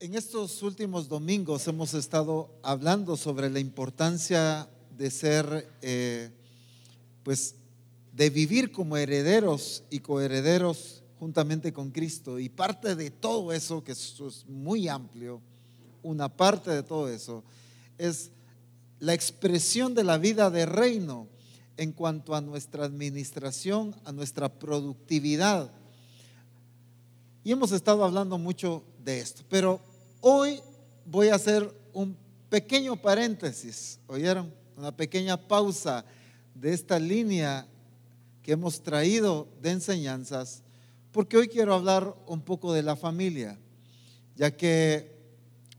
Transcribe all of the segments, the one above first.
En estos últimos domingos hemos estado hablando sobre la importancia de ser, eh, pues, de vivir como herederos y coherederos juntamente con Cristo. Y parte de todo eso, que es muy amplio, una parte de todo eso, es la expresión de la vida de reino en cuanto a nuestra administración, a nuestra productividad. Y hemos estado hablando mucho de esto, pero hoy voy a hacer un pequeño paréntesis, ¿oyeron? Una pequeña pausa de esta línea que hemos traído de enseñanzas, porque hoy quiero hablar un poco de la familia, ya que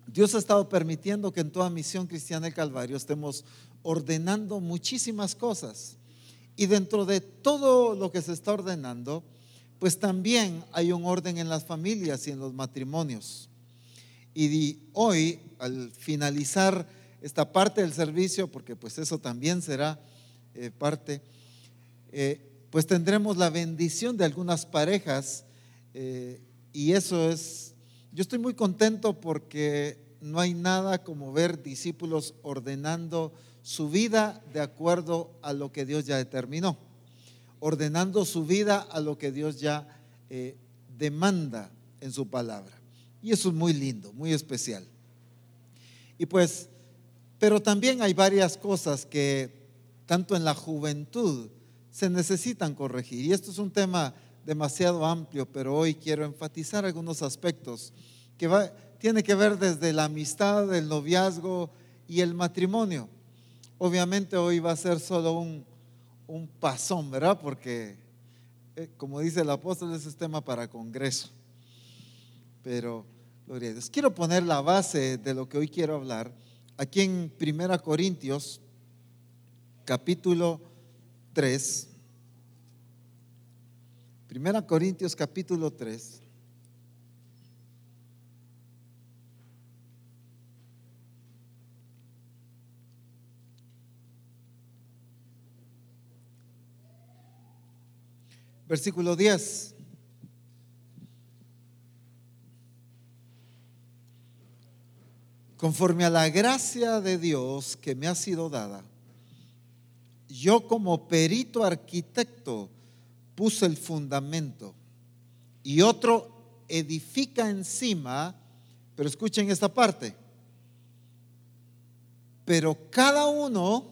Dios ha estado permitiendo que en toda misión cristiana del Calvario estemos ordenando muchísimas cosas. Y dentro de todo lo que se está ordenando, pues también hay un orden en las familias y en los matrimonios. Y hoy, al finalizar esta parte del servicio, porque pues eso también será eh, parte, eh, pues tendremos la bendición de algunas parejas eh, y eso es, yo estoy muy contento porque no hay nada como ver discípulos ordenando su vida de acuerdo a lo que Dios ya determinó, ordenando su vida a lo que Dios ya demanda en su palabra. Y eso es muy lindo, muy especial. Y pues, pero también hay varias cosas que tanto en la juventud se necesitan corregir. Y esto es un tema demasiado amplio, pero hoy quiero enfatizar algunos aspectos que va, tiene que ver desde la amistad, el noviazgo y el matrimonio. Obviamente hoy va a ser solo un, un pasón, ¿verdad? Porque, eh, como dice el apóstol, ese es tema para congreso. Pero Gloria a Dios. Quiero poner la base de lo que hoy quiero hablar aquí en Primera Corintios, capítulo 3. Primera Corintios, capítulo 3. Versículo 10. conforme a la gracia de Dios que me ha sido dada, yo como perito arquitecto puse el fundamento y otro edifica encima, pero escuchen esta parte, pero cada uno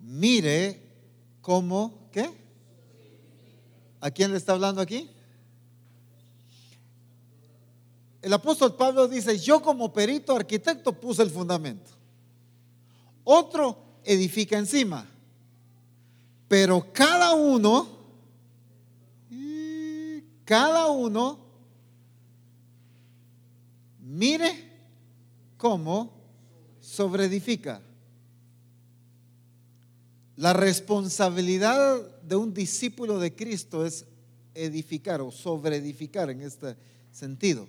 mire cómo, ¿qué? ¿A quién le está hablando aquí? El apóstol Pablo dice, yo como perito arquitecto puse el fundamento. Otro edifica encima. Pero cada uno, cada uno, mire cómo sobreedifica. La responsabilidad de un discípulo de Cristo es edificar o sobreedificar en este sentido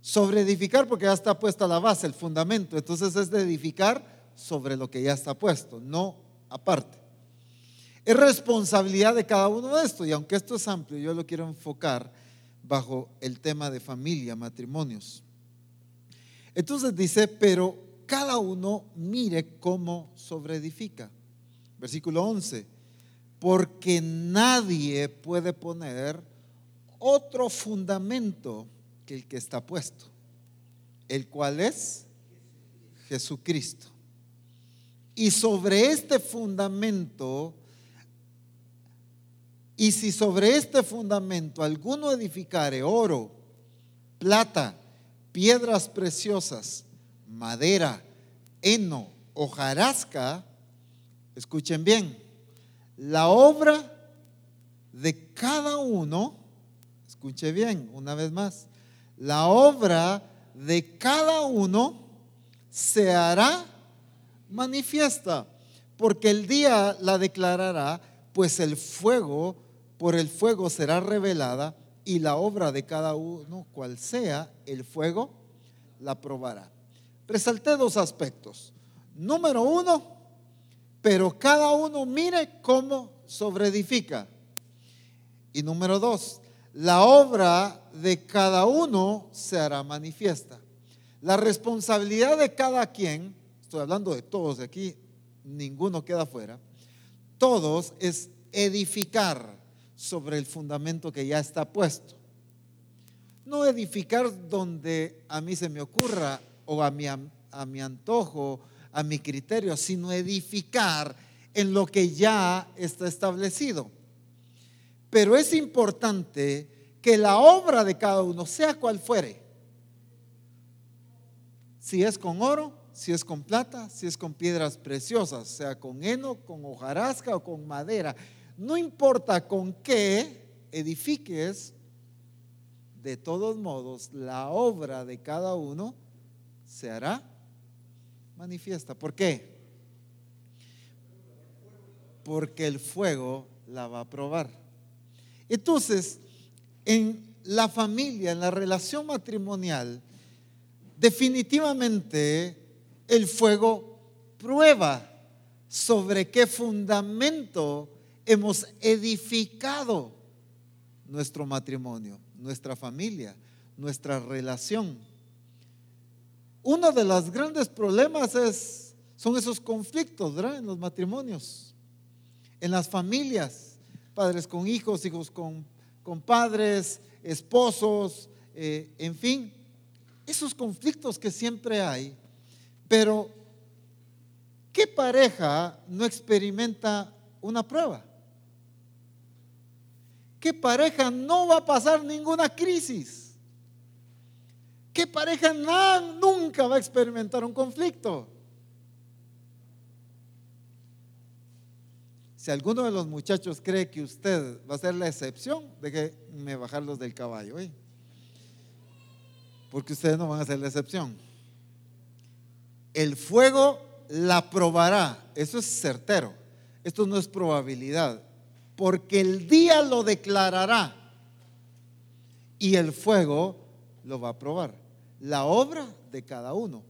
sobre edificar porque ya está puesta la base, el fundamento. Entonces es de edificar sobre lo que ya está puesto, no aparte. Es responsabilidad de cada uno de esto y aunque esto es amplio, yo lo quiero enfocar bajo el tema de familia, matrimonios. Entonces dice, pero cada uno mire cómo sobreedifica. Versículo 11, porque nadie puede poner otro fundamento que el que está puesto, el cual es Jesucristo. Y sobre este fundamento, y si sobre este fundamento alguno edificare oro, plata, piedras preciosas, madera, heno, hojarasca, escuchen bien, la obra de cada uno, escuche bien una vez más, la obra de cada uno se hará manifiesta, porque el día la declarará, pues el fuego, por el fuego será revelada y la obra de cada uno, cual sea el fuego, la probará. Resalté dos aspectos. Número uno, pero cada uno mire cómo sobreedifica. Y número dos, la obra de cada uno se hará manifiesta. La responsabilidad de cada quien, estoy hablando de todos de aquí, ninguno queda fuera, todos es edificar sobre el fundamento que ya está puesto. No edificar donde a mí se me ocurra o a mi, a mi antojo, a mi criterio, sino edificar en lo que ya está establecido. Pero es importante que la obra de cada uno, sea cual fuere, si es con oro, si es con plata, si es con piedras preciosas, sea con heno, con hojarasca o con madera, no importa con qué edifiques, de todos modos la obra de cada uno se hará manifiesta. ¿Por qué? Porque el fuego la va a probar. Entonces, en la familia, en la relación matrimonial, definitivamente el fuego prueba sobre qué fundamento hemos edificado nuestro matrimonio, nuestra familia, nuestra relación. Uno de los grandes problemas es, son esos conflictos en los matrimonios, en las familias, padres con hijos, hijos con, con padres, esposos, eh, en fin, esos conflictos que siempre hay, pero ¿qué pareja no experimenta una prueba? ¿Qué pareja no va a pasar ninguna crisis? ¿Qué pareja nunca va a experimentar un conflicto? Si alguno de los muchachos cree que usted va a ser la excepción, déjeme bajarlos del caballo. ¿eh? porque ustedes no van a ser la excepción. El fuego la probará, eso es certero, esto no es probabilidad, porque el día lo declarará y el fuego lo va a probar, la obra de cada uno.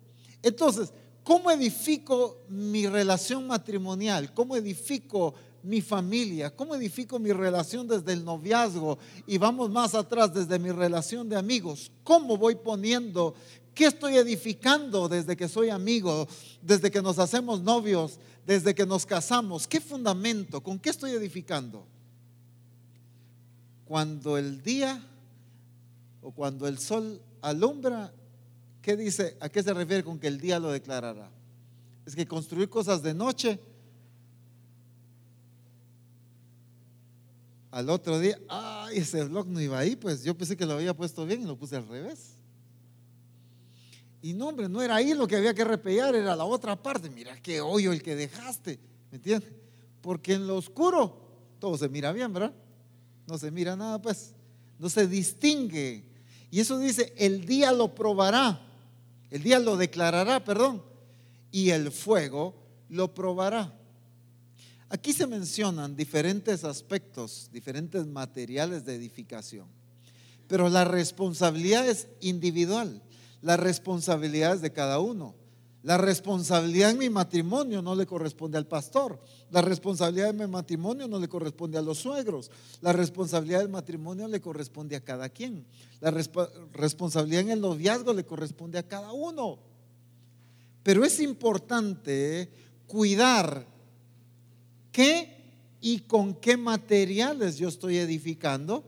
Entonces, ¿cómo edifico mi relación matrimonial? ¿Cómo edifico mi familia? ¿Cómo edifico mi relación desde el noviazgo? Y vamos más atrás, desde mi relación de amigos. ¿Cómo voy poniendo? ¿Qué estoy edificando desde que soy amigo? Desde que nos hacemos novios, desde que nos casamos. ¿Qué fundamento? ¿Con qué estoy edificando? Cuando el día o cuando el sol alumbra, ¿qué dice? ¿A qué se refiere con que el día lo declarará? Es que construir cosas de noche Al otro día, ay, ese blog no iba ahí, pues yo pensé que lo había puesto bien y lo puse al revés. Y no, hombre, no era ahí lo que había que repellar, era la otra parte. Mira qué hoyo el que dejaste, ¿me entiendes? Porque en lo oscuro todo se mira bien, ¿verdad? No se mira nada, pues, no se distingue. Y eso dice, el día lo probará, el día lo declarará, perdón, y el fuego lo probará. Aquí se mencionan diferentes aspectos, diferentes materiales de edificación, pero la responsabilidad es individual, la responsabilidad es de cada uno. La responsabilidad en mi matrimonio no le corresponde al pastor. La responsabilidad de mi matrimonio no le corresponde a los suegros. La responsabilidad del matrimonio le corresponde a cada quien. La responsabilidad en el noviazgo le corresponde a cada uno. Pero es importante cuidar qué y con qué materiales yo estoy edificando,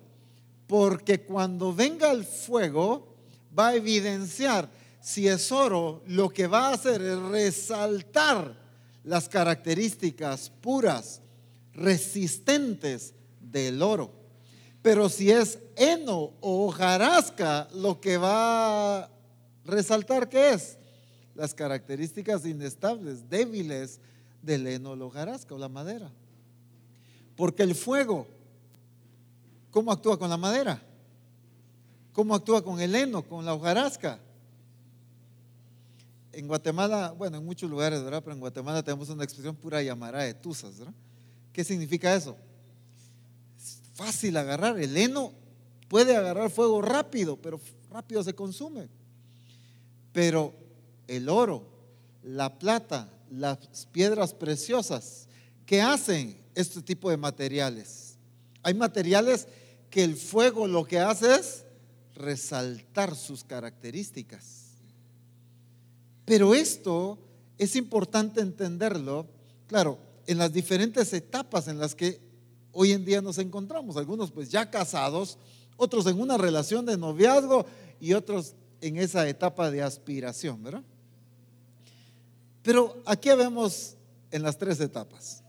porque cuando venga el fuego va a evidenciar si es oro, lo que va a hacer es resaltar las características puras, resistentes del oro. Pero si es heno o hojarasca, lo que va a resaltar qué es? Las características inestables, débiles del heno, la hojarasca o la madera. Porque el fuego, ¿cómo actúa con la madera? ¿Cómo actúa con el heno, con la hojarasca? En Guatemala, bueno, en muchos lugares, ¿verdad? Pero en Guatemala tenemos una expresión pura llamada de tuzas, ¿verdad? ¿Qué significa eso? Es fácil agarrar. El heno puede agarrar fuego rápido, pero rápido se consume. Pero el oro, la plata, las piedras preciosas. ¿Qué hacen este tipo de materiales? Hay materiales que el fuego lo que hace es resaltar sus características. Pero esto es importante entenderlo, claro, en las diferentes etapas en las que hoy en día nos encontramos. Algunos pues ya casados, otros en una relación de noviazgo y otros en esa etapa de aspiración, ¿verdad? Pero aquí vemos en las tres etapas.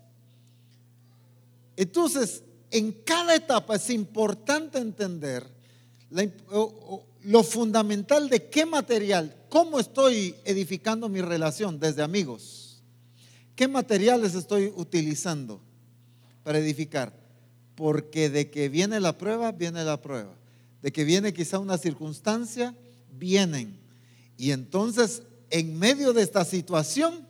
Entonces, en cada etapa es importante entender lo fundamental de qué material, cómo estoy edificando mi relación desde amigos, qué materiales estoy utilizando para edificar. Porque de que viene la prueba, viene la prueba. De que viene quizá una circunstancia, vienen. Y entonces, en medio de esta situación,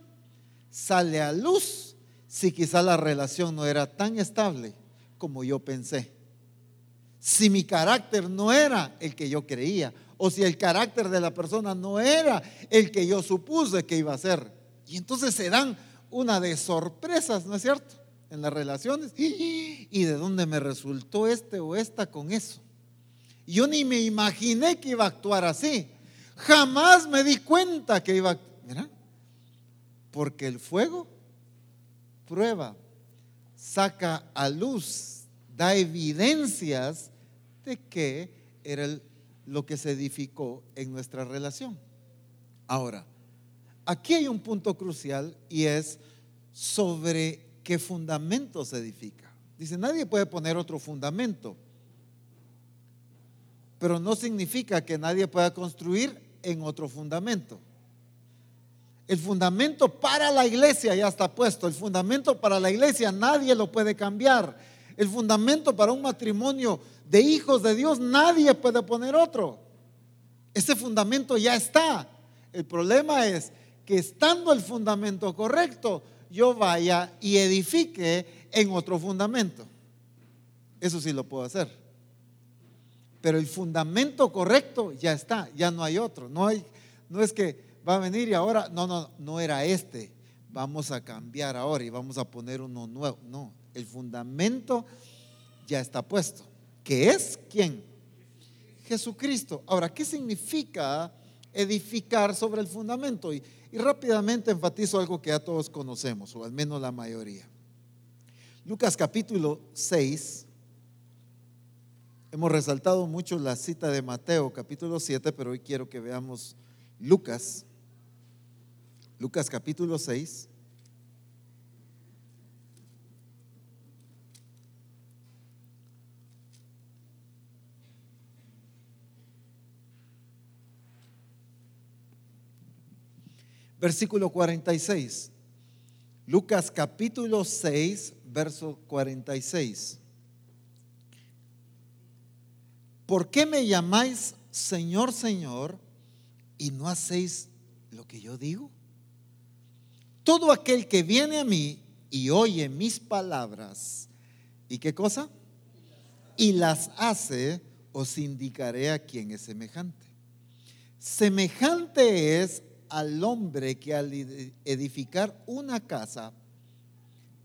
sale a luz si quizá la relación no era tan estable como yo pensé. Si mi carácter no era el que yo creía, o si el carácter de la persona no era el que yo supuse que iba a ser. Y entonces se dan una de sorpresas, ¿no es cierto? En las relaciones. ¿Y de dónde me resultó este o esta con eso? Yo ni me imaginé que iba a actuar así. Jamás me di cuenta que iba a... Mira, porque el fuego prueba, saca a luz, da evidencias de que era lo que se edificó en nuestra relación. Ahora, aquí hay un punto crucial y es sobre qué fundamento se edifica. Dice, nadie puede poner otro fundamento, pero no significa que nadie pueda construir en otro fundamento. El fundamento para la iglesia ya está puesto. El fundamento para la iglesia nadie lo puede cambiar. El fundamento para un matrimonio de hijos de Dios nadie puede poner otro. Ese fundamento ya está. El problema es que estando el fundamento correcto, yo vaya y edifique en otro fundamento. Eso sí lo puedo hacer. Pero el fundamento correcto ya está, ya no hay otro. No es que va a venir y ahora, no, no, no era este. Vamos a cambiar ahora y vamos a poner uno nuevo. No, el fundamento ya está puesto. ¿Qué es quién? Jesucristo. Ahora, ¿qué significa edificar sobre el fundamento? Y, y rápidamente enfatizo algo que ya todos conocemos, o al menos la mayoría. Lucas capítulo 6. Hemos resaltado mucho la cita de Mateo capítulo 7, pero hoy quiero que veamos Lucas Lucas capítulo 6. Versículo 46. Lucas capítulo 6, verso 46. ¿Por qué me llamáis Señor, Señor, y no hacéis lo que yo digo? Todo aquel que viene a mí y oye mis palabras, ¿y qué cosa? Y las hace, os indicaré a quién es semejante. Semejante es al hombre que al edificar una casa,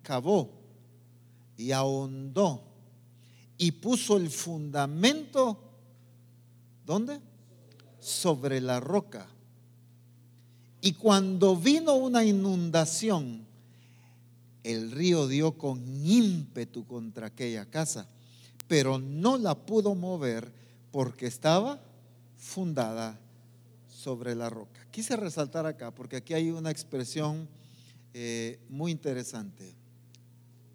cavó y ahondó y puso el fundamento, ¿dónde? Sobre la roca. Y cuando vino una inundación, el río dio con ímpetu contra aquella casa, pero no la pudo mover porque estaba fundada sobre la roca. Quise resaltar acá porque aquí hay una expresión eh, muy interesante.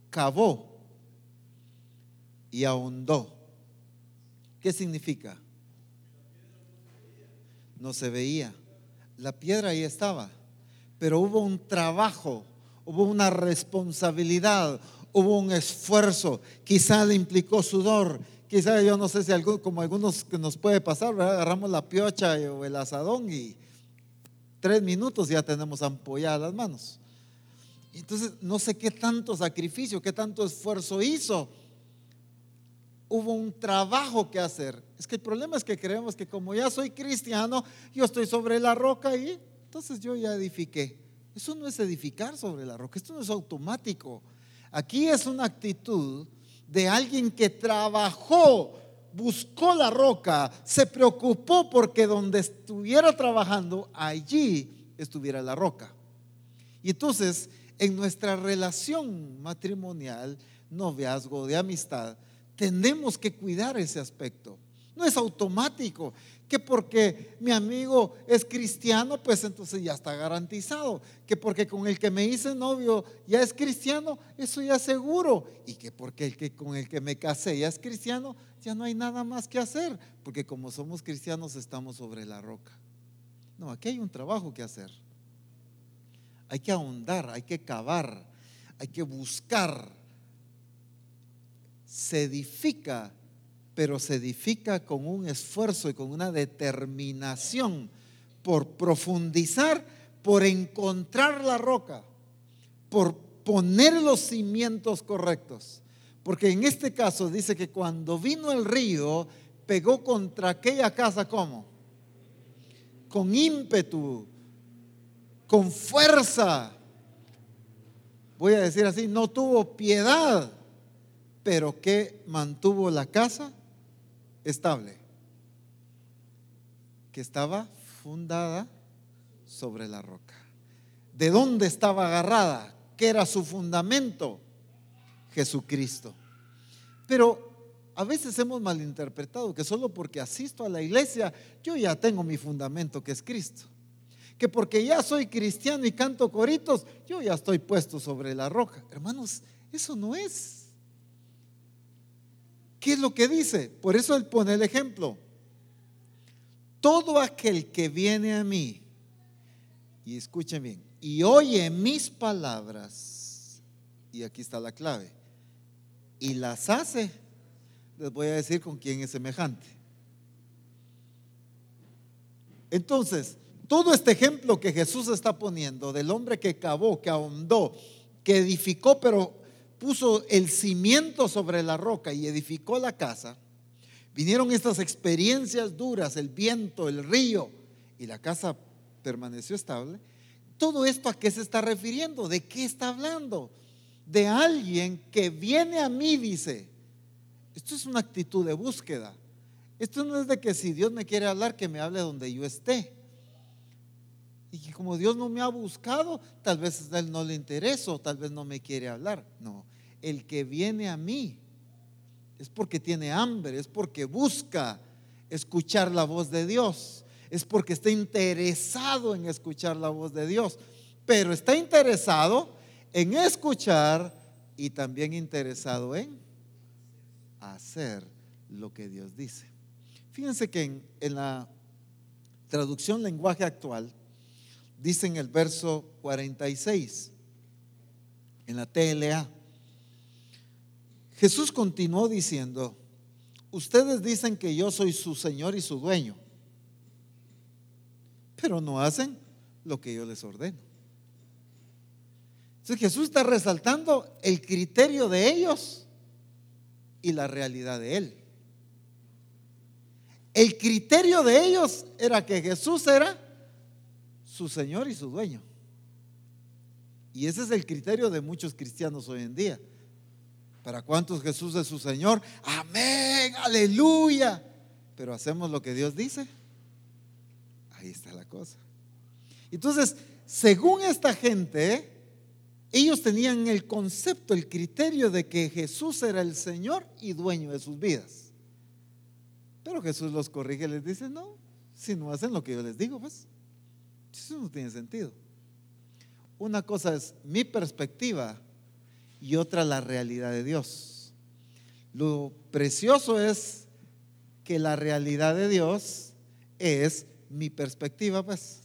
Cavó y ahondó. ¿Qué significa? No se veía la piedra ahí estaba, pero hubo un trabajo, hubo una responsabilidad, hubo un esfuerzo, quizá le implicó sudor, quizá yo no sé si algo, como algunos que nos puede pasar, agarramos la piocha o el asadón y tres minutos ya tenemos ampolladas las manos. Entonces, no sé qué tanto sacrificio, qué tanto esfuerzo hizo hubo un trabajo que hacer. Es que el problema es que creemos que como ya soy cristiano, yo estoy sobre la roca y entonces yo ya edifiqué. Eso no es edificar sobre la roca, esto no es automático. Aquí es una actitud de alguien que trabajó buscó la roca, se preocupó porque donde estuviera trabajando, allí estuviera la roca. Y entonces, en nuestra relación matrimonial, noviazgo, de amistad, tenemos que cuidar ese aspecto. No es automático que porque mi amigo es cristiano, pues entonces ya está garantizado. Que porque con el que me hice novio ya es cristiano, eso ya seguro. Y que porque el que con el que me casé ya es cristiano, ya no hay nada más que hacer. Porque como somos cristianos estamos sobre la roca. No, aquí hay un trabajo que hacer. Hay que ahondar, hay que cavar, hay que buscar. Se edifica pero se edifica con un esfuerzo y con una determinación por profundizar, por encontrar la roca, por poner los cimientos correctos. Porque en este caso dice que cuando vino el río, pegó contra aquella casa como? Con ímpetu, con fuerza. Voy a decir así, no tuvo piedad, pero que mantuvo la casa estable, que estaba fundada sobre la roca. ¿De dónde estaba agarrada? ¿Qué era su fundamento? Jesucristo. Pero a veces hemos malinterpretado que solo porque asisto a la iglesia yo ya tengo mi fundamento que es Cristo. Que porque ya soy cristiano y canto coritos, yo ya estoy puesto sobre la roca. Hermanos, eso no es. ¿Qué es lo que dice? Por eso él pone el ejemplo. Todo aquel que viene a mí, y escuchen bien, y oye mis palabras, y aquí está la clave, y las hace, les voy a decir con quién es semejante. Entonces, todo este ejemplo que Jesús está poniendo del hombre que cavó, que ahondó, que edificó, pero puso el cimiento sobre la roca y edificó la casa, vinieron estas experiencias duras, el viento, el río, y la casa permaneció estable. Todo esto a qué se está refiriendo? ¿De qué está hablando? De alguien que viene a mí, dice. Esto es una actitud de búsqueda. Esto no es de que si Dios me quiere hablar, que me hable donde yo esté. Y que como Dios no me ha buscado, tal vez a Él no le interesa, tal vez no me quiere hablar. No, el que viene a mí es porque tiene hambre, es porque busca escuchar la voz de Dios, es porque está interesado en escuchar la voz de Dios, pero está interesado en escuchar y también interesado en hacer lo que Dios dice. Fíjense que en, la traducción lenguaje actual dice en el verso 46, en la TLA, Jesús continuó diciendo, ustedes dicen que yo soy su Señor y su dueño, pero no hacen lo que yo les ordeno. Entonces Jesús está resaltando el criterio de ellos y la realidad de Él. El criterio de ellos era que Jesús era su Señor y su dueño. Y ese es el criterio de muchos cristianos hoy en día. ¿Para cuántos Jesús es su Señor? Amén, aleluya. Pero hacemos lo que Dios dice. Ahí está la cosa. Entonces, según esta gente, ellos tenían el concepto, el criterio de que Jesús era el Señor y dueño de sus vidas. Pero Jesús los corrige y les dice, no, si no hacen lo que yo les digo, pues, eso no tiene sentido. Una cosa es mi perspectiva y otra la realidad de Dios. Lo precioso es que la realidad de Dios es mi perspectiva, pues,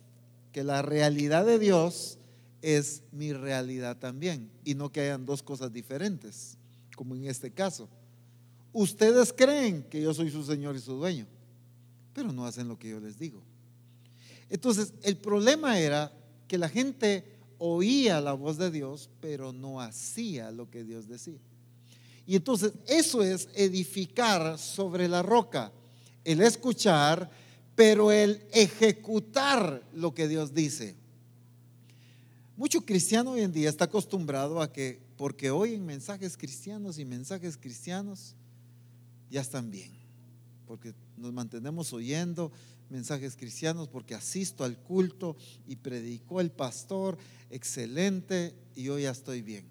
que la realidad de Dios es mi realidad también y no que hayan dos cosas diferentes, como en este caso. Ustedes creen que yo soy su Señor y su dueño, pero no hacen lo que yo les digo. Entonces, el problema era que la gente oía la voz de Dios, pero no hacía lo que Dios decía. Y entonces eso es edificar sobre la roca, el escuchar, pero el ejecutar lo que Dios dice. Mucho cristiano hoy en día está acostumbrado a que porque oyen mensajes cristianos y mensajes cristianos, ya están bien. porque nos mantenemos oyendo mensajes cristianos, porque asisto al culto y predicó el pastor, excelente, y yo ya estoy bien.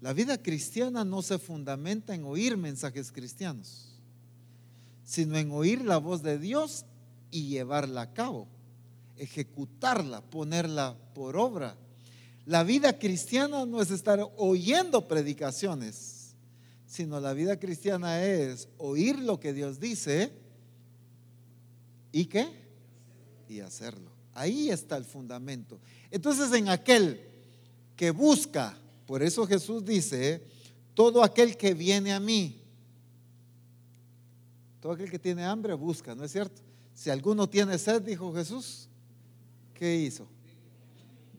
La vida cristiana no se fundamenta en oír mensajes cristianos, sino en oír la voz de Dios y llevarla a cabo, ejecutarla, ponerla por obra. La vida cristiana no es estar oyendo predicaciones sino la vida cristiana es oír lo que Dios dice y qué? Y hacerlo. Ahí está el fundamento. Entonces en aquel que busca, por eso Jesús dice, todo aquel que viene a mí, todo aquel que tiene hambre busca, ¿no es cierto? Si alguno tiene sed, dijo Jesús, ¿qué hizo?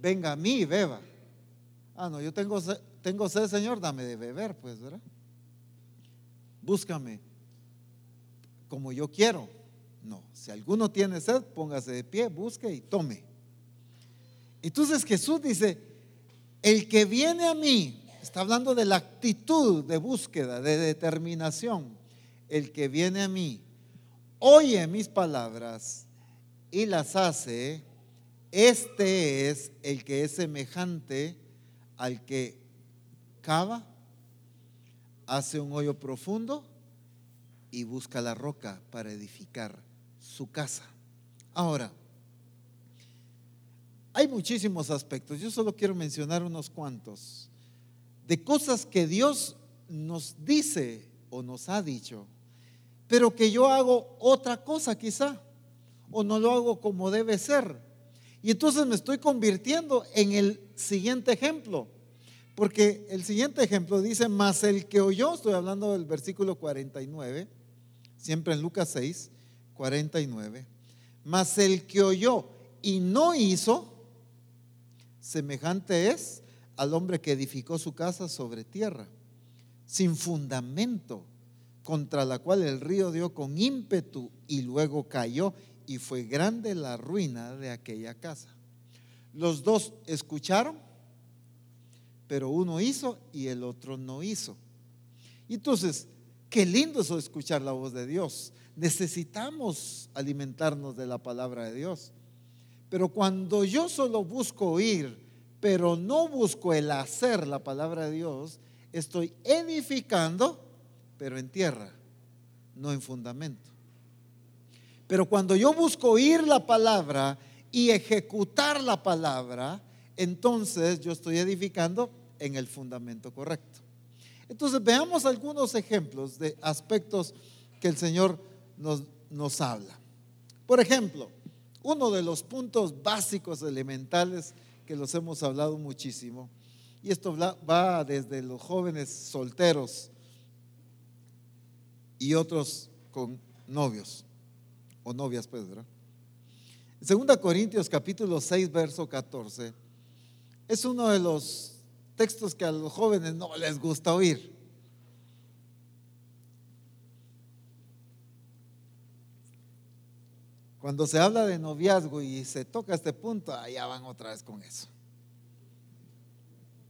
Venga a mí y beba. Ah, no, yo tengo tengo sed, Señor, dame de beber, pues, ¿verdad? búscame como yo quiero. No, si alguno tiene sed, póngase de pie, busque y tome. Entonces Jesús dice, el que viene a mí, está hablando de la actitud de búsqueda, de determinación, el que viene a mí, oye mis palabras y las hace, este es el que es semejante al que cava hace un hoyo profundo y busca la roca para edificar su casa. Ahora, hay muchísimos aspectos, yo solo quiero mencionar unos cuantos, de cosas que Dios nos dice o nos ha dicho, pero que yo hago otra cosa quizá, o no lo hago como debe ser. Y entonces me estoy convirtiendo en el siguiente ejemplo. Porque el siguiente ejemplo dice, más el que oyó, estoy hablando del versículo 49, siempre en Lucas 6, 49, más el que oyó y no hizo, semejante es al hombre que edificó su casa sobre tierra, sin fundamento, contra la cual el río dio con ímpetu y luego cayó y fue grande la ruina de aquella casa. Los dos escucharon pero uno hizo y el otro no hizo. Entonces, qué lindo es escuchar la voz de Dios. Necesitamos alimentarnos de la palabra de Dios. Pero cuando yo solo busco oír, pero no busco el hacer la palabra de Dios, estoy edificando, pero en tierra, no en fundamento. Pero cuando yo busco oír la palabra y ejecutar la palabra, entonces yo estoy edificando en el fundamento correcto. Entonces veamos algunos ejemplos de aspectos que el Señor nos, habla. Por ejemplo, uno de los puntos básicos elementales que los hemos hablado muchísimo, y esto va desde los jóvenes solteros y otros con novios o novias, pues, ¿verdad? En 2 Corintios capítulo 6, verso 14, es uno de los textos que a los jóvenes no les gusta oír. Cuando se habla de noviazgo y se toca este punto, allá van otra vez con eso.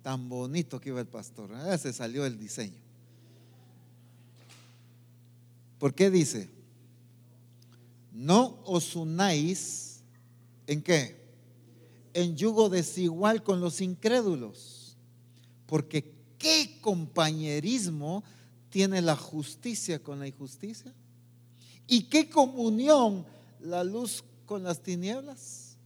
Tan bonito que iba el pastor. ¿eh? se salió el diseño. ¿Por qué dice? No os unáis en qué? En yugo desigual con los incrédulos. Porque ¿qué compañerismo tiene la justicia con la injusticia? ¿Y qué comunión la luz con las tinieblas?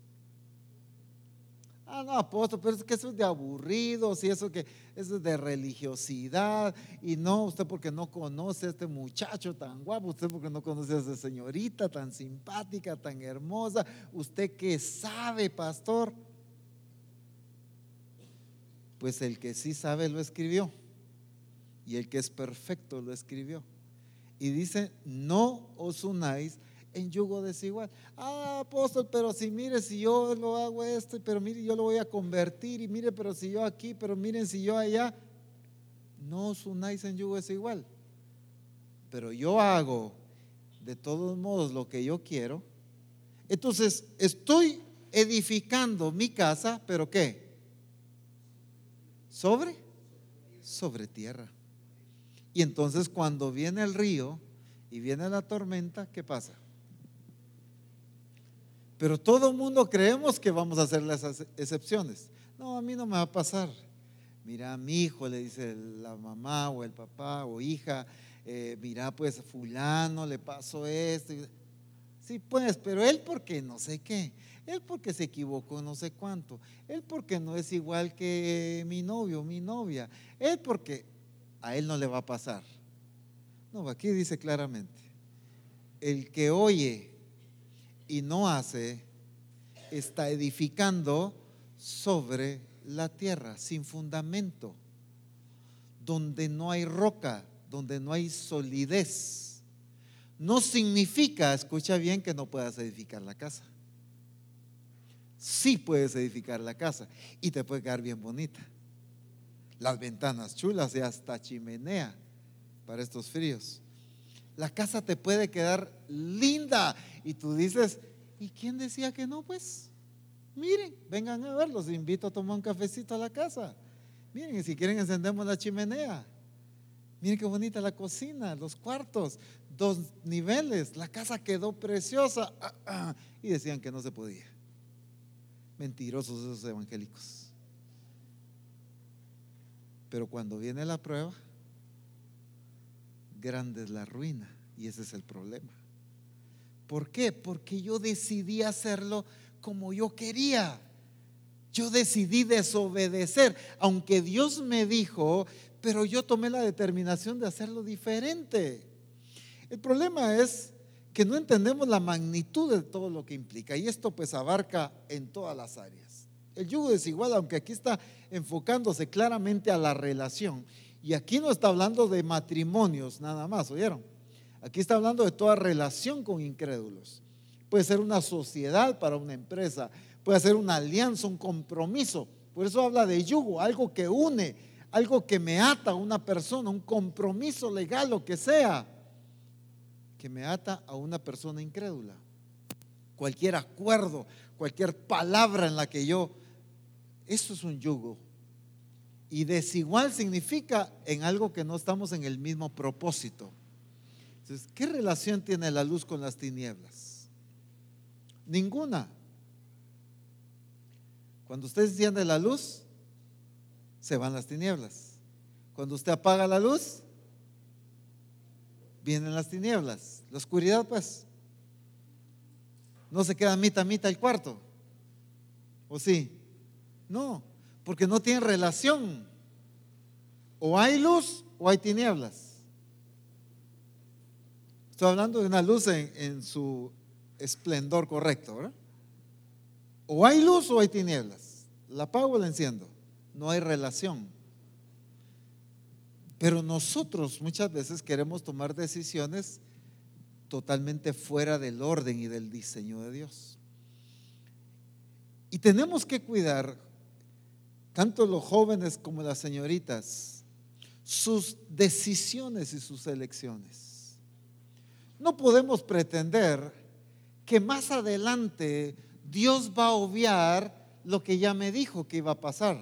Ah, no, apóstol, pero es que eso es de aburridos y eso que eso es de religiosidad. Y no, usted porque no conoce a este muchacho tan guapo, usted porque no conoce a esa señorita tan simpática, tan hermosa. Usted que sabe, pastor. Pues el que sí sabe lo escribió. Y el que es perfecto lo escribió. Y dice, no os unáis en yugo desigual. Ah, apóstol, pero si mire, si yo lo hago esto, pero mire, yo lo voy a convertir, y mire, pero si yo aquí, pero miren, si yo allá, no os unáis en yugo desigual. Pero yo hago de todos modos lo que yo quiero. Entonces, estoy edificando mi casa, pero ¿qué? sobre sobre tierra. Y entonces cuando viene el río y viene la tormenta, ¿qué pasa? Pero todo el mundo creemos que vamos a hacer las excepciones. No, a mí no me va a pasar. Mira, mi hijo, le dice la mamá o el papá o hija, eh, mira, pues fulano le pasó esto. Sí, pues, pero él porque no sé qué, él porque se equivocó no sé cuánto, él porque no es igual que mi novio, mi novia, él porque a él no le va a pasar. No, aquí dice claramente, el que oye y no hace, está edificando sobre la tierra, sin fundamento, donde no hay roca, donde no hay solidez. No significa, escucha bien, que no puedas edificar la casa. Sí puedes edificar la casa y te puede quedar bien bonita. Las ventanas chulas y hasta chimenea para estos fríos. La casa te puede quedar linda y tú dices, ¿y quién decía que no? Pues miren, vengan a ver, los invito a tomar un cafecito a la casa. Miren, si quieren encendemos la chimenea. Miren qué bonita la cocina, los cuartos, dos niveles, la casa quedó preciosa. Ah, ah, y decían que no se podía. Mentirosos esos evangélicos. Pero cuando viene la prueba, grande es la ruina. Y ese es el problema. ¿Por qué? Porque yo decidí hacerlo como yo quería. Yo decidí desobedecer, aunque Dios me dijo, pero yo tomé la determinación de hacerlo diferente. El problema es que no entendemos la magnitud de todo lo que implica y esto pues abarca en todas las áreas. El yugo desigual, aunque aquí está enfocándose claramente a la relación y aquí no está hablando de matrimonios nada más, ¿oyeron? Aquí está hablando de toda relación con incrédulos. Puede ser una sociedad para una empresa, puede ser una alianza, un compromiso. Por eso habla de yugo, algo que une, algo que me ata a una persona, un compromiso legal, lo que sea, que me ata a una persona incrédula. Cualquier acuerdo, cualquier palabra en la que yo, eso es un yugo. Y desigual significa en algo que no estamos en el mismo propósito. Entonces, ¿qué relación tiene la luz con las tinieblas? Ninguna. Cuando usted enciende la luz, se van las tinieblas. Cuando usted apaga la luz, vienen las tinieblas. La oscuridad, pues, no se queda mitad mitad el cuarto. ¿O sí? No, porque no tiene relación. O hay luz o hay tinieblas. Estoy hablando de una luz en, su esplendor correcto, ¿verdad? O hay luz o hay tinieblas. La apago o la enciendo. No hay relación. Pero nosotros muchas veces queremos tomar decisiones totalmente fuera del orden y del diseño de Dios. Y tenemos que cuidar, tanto los jóvenes como las señoritas, sus decisiones y sus elecciones. No podemos pretender que más adelante Dios va a obviar lo que ya me dijo que iba a pasar,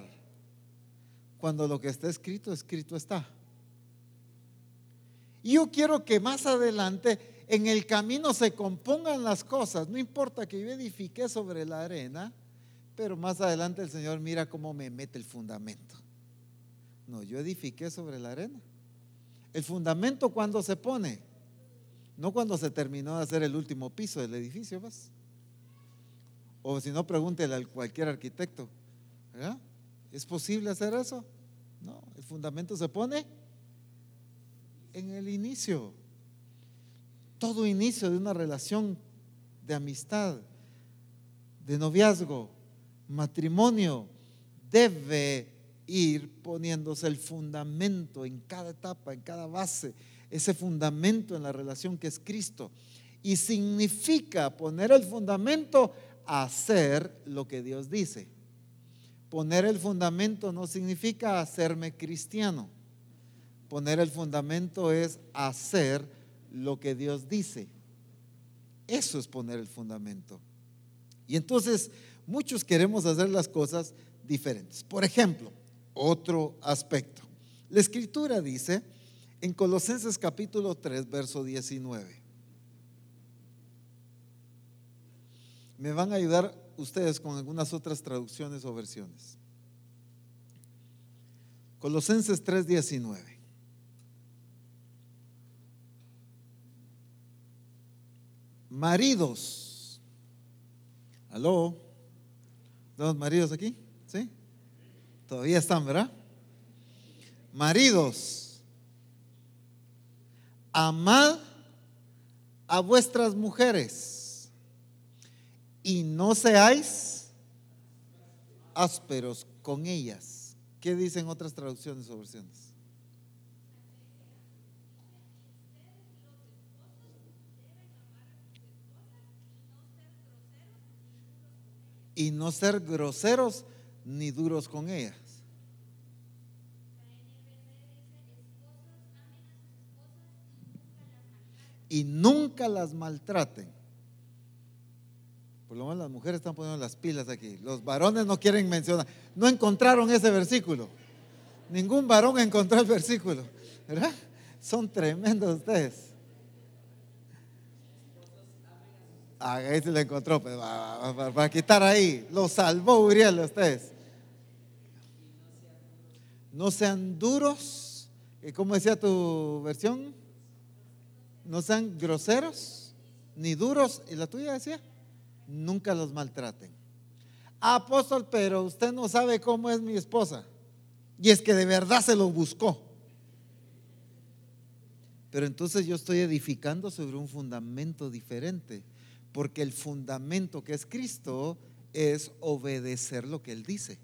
cuando lo que está escrito, escrito está. Yo quiero que más adelante en el camino se compongan las cosas, no importa que yo edifique sobre la arena, pero más adelante el Señor mira cómo me mete el fundamento. No, yo edifiqué sobre la arena. El fundamento cuando se pone, no cuando se terminó de hacer el último piso del edificio, ¿vas? O si no, pregúntele a cualquier arquitecto. ¿Es posible hacer eso? No, el fundamento se pone en el inicio. Todo inicio de una relación de amistad, de noviazgo, matrimonio, debe ir poniéndose el fundamento en cada etapa, en cada base ese fundamento en la relación que es Cristo. Y significa poner el fundamento hacer lo que Dios dice. Poner el fundamento no significa hacerme cristiano. Poner el fundamento es hacer lo que Dios dice. Eso es poner el fundamento. Y entonces muchos queremos hacer las cosas diferentes. Por ejemplo, otro aspecto. La escritura dice En Colosenses capítulo 3, verso 19. Me van a ayudar ustedes con algunas otras traducciones o versiones. Colosenses 3:19. Maridos. ¿Aló? ¿Dos maridos aquí? ¿Sí? Todavía están, ¿verdad? Maridos. Amad a vuestras mujeres y no seáis ásperos con ellas ¿Qué dicen otras traducciones o versiones? Y no ser groseros ni duros con ellas. Y nunca las maltraten. Por lo menos las mujeres están poniendo las pilas aquí. Los varones no quieren mencionar. No encontraron ese versículo. Ningún varón encontró el versículo. ¿Verdad? Son tremendos ustedes. Ah, ahí se lo encontró. Pues, para, quitar ahí. Lo salvó Uriel ustedes. No sean duros. ¿Cómo decía tu versión? No sean groseros ni duros. ¿Y la tuya decía? nunca los maltraten. Apóstol, pero usted no sabe cómo es mi esposa. Y es que de verdad se lo buscó. Pero entonces yo estoy edificando sobre un fundamento diferente, porque el fundamento que es Cristo es obedecer lo que Él dice.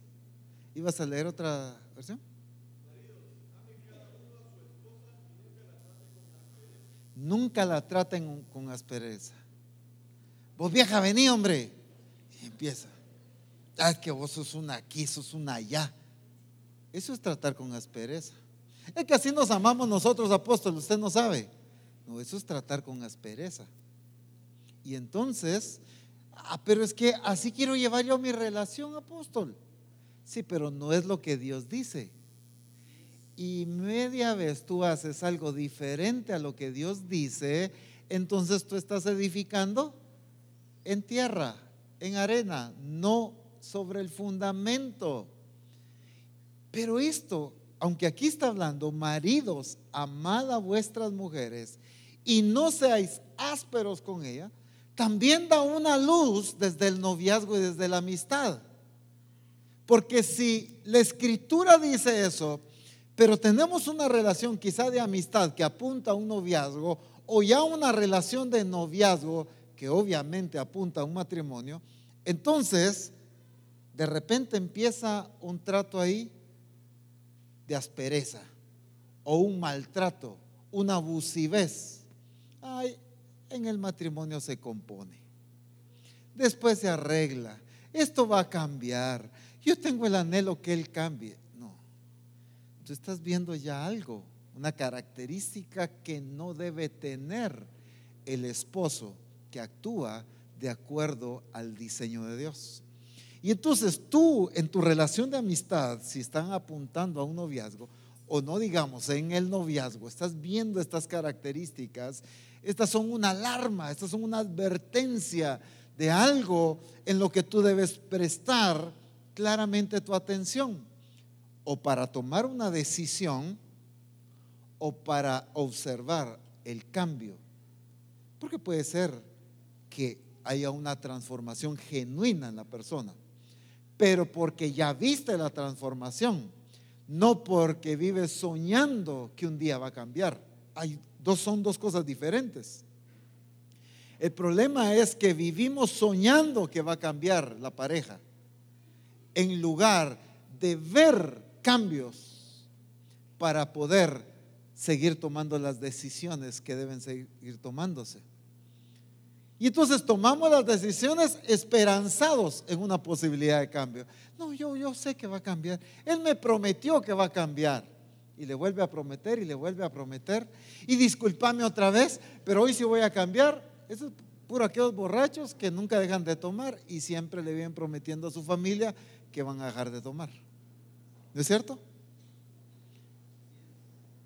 ¿Ibas a leer otra versión? Nunca la traten con aspereza. Vos vieja, vení, hombre. Y empieza. Ah, que vos sos una aquí, sos una allá. Eso es tratar con aspereza. Es que así nos amamos nosotros, apóstoles, usted no sabe. No, eso es tratar con aspereza. Y entonces, ah, pero es que así quiero llevar yo mi relación, apóstol. Sí, pero no es lo que Dios dice. Y media vez tú haces algo diferente a lo que Dios dice, entonces tú estás edificando en tierra, en arena, no sobre el fundamento. Pero esto, aunque aquí está hablando, maridos, amad a vuestras mujeres y no seáis ásperos con ella, también da una luz desde el noviazgo y desde la amistad. Porque si la escritura dice eso, pero tenemos una relación quizá de amistad que apunta a un noviazgo o ya una relación de noviazgo que obviamente apunta a un matrimonio, entonces de repente empieza un trato ahí de aspereza o un maltrato, una abusivez. Ay, en el matrimonio se compone. Después se arregla. Esto va a cambiar. Yo tengo el anhelo que él cambie. No. Tú estás viendo ya algo, una característica que no debe tener el esposo que actúa de acuerdo al diseño de Dios. Y entonces tú en tu relación de amistad, si están apuntando a un noviazgo, o no digamos en el noviazgo, estás viendo estas características, estas son una alarma, estas son una advertencia de algo en lo que tú debes prestar claramente tu atención, o para tomar una decisión, o para observar el cambio. Porque puede ser que haya una transformación genuina en la persona, pero porque ya viste la transformación, no porque vives soñando que un día va a cambiar. Dos, son dos cosas diferentes. El problema es que vivimos soñando que va a cambiar la pareja, en lugar de ver cambios para poder seguir tomando las decisiones que deben seguir tomándose. Y entonces tomamos las decisiones esperanzados en una posibilidad de cambio. No, yo, yo sé que va a cambiar. Él me prometió que va a cambiar. Y le vuelve a prometer y le vuelve a prometer. Y disculpame otra vez, pero hoy sí voy a cambiar. Eso es puro aquellos borrachos que nunca dejan de tomar y siempre le vienen prometiendo a su familia que van a dejar de tomar. ¿No es cierto?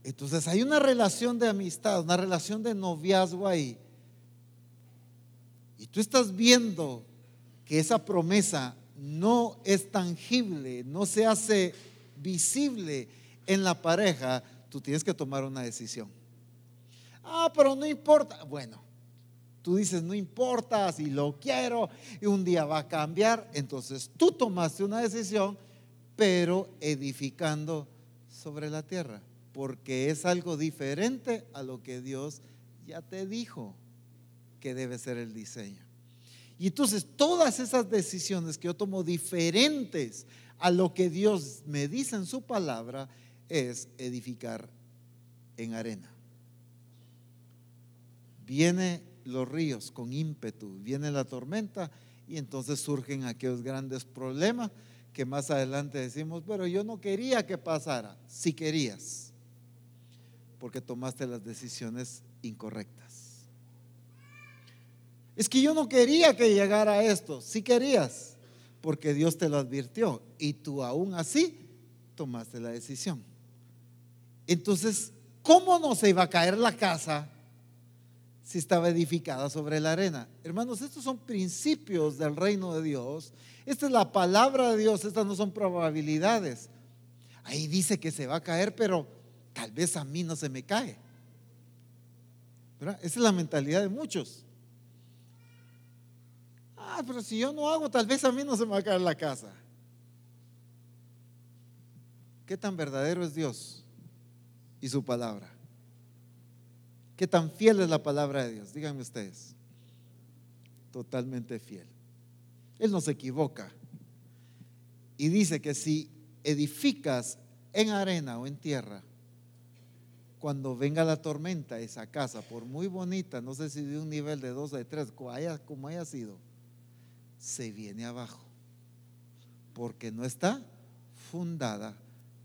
Entonces hay una relación de amistad, una relación de noviazgo ahí. Y tú estás viendo que esa promesa no es tangible, no se hace visible en la pareja, tú tienes que tomar una decisión. Ah, pero no importa. Bueno, tú dices, no importa si lo quiero y un día va a cambiar. Entonces tú tomaste una decisión, pero edificando sobre la tierra porque es algo diferente a lo que Dios ya te dijo que debe ser el diseño. Y entonces todas esas decisiones que yo tomo diferentes a lo que Dios me dice en su palabra es edificar en arena. Vienen los ríos con ímpetu, viene la tormenta y entonces surgen aquellos grandes problemas que más adelante decimos, pero yo no quería que pasara, si querías porque tomaste las decisiones incorrectas. Es que yo no quería que llegara esto, si querías, porque Dios te lo advirtió y tú aún así tomaste la decisión. Entonces, ¿cómo no se iba a caer la casa si estaba edificada sobre la arena? Hermanos, estos son principios del reino de Dios. Esta es la palabra de Dios, estas no son probabilidades. Ahí dice que se va a caer, pero tal vez a mí no se me cae. Esa es la mentalidad de muchos. Ah, pero si yo no hago, tal vez a mí no se me va a caer la casa. ¿Qué tan verdadero es Dios y su palabra? ¿Qué tan fiel es la palabra de Dios? Díganme ustedes. Totalmente fiel. Él no se equivoca. Y dice que si edificas en arena o en tierra, cuando venga la tormenta, esa casa, por muy bonita, no sé si de un nivel de dos, de tres, como haya sido, se viene abajo. Porque no está fundada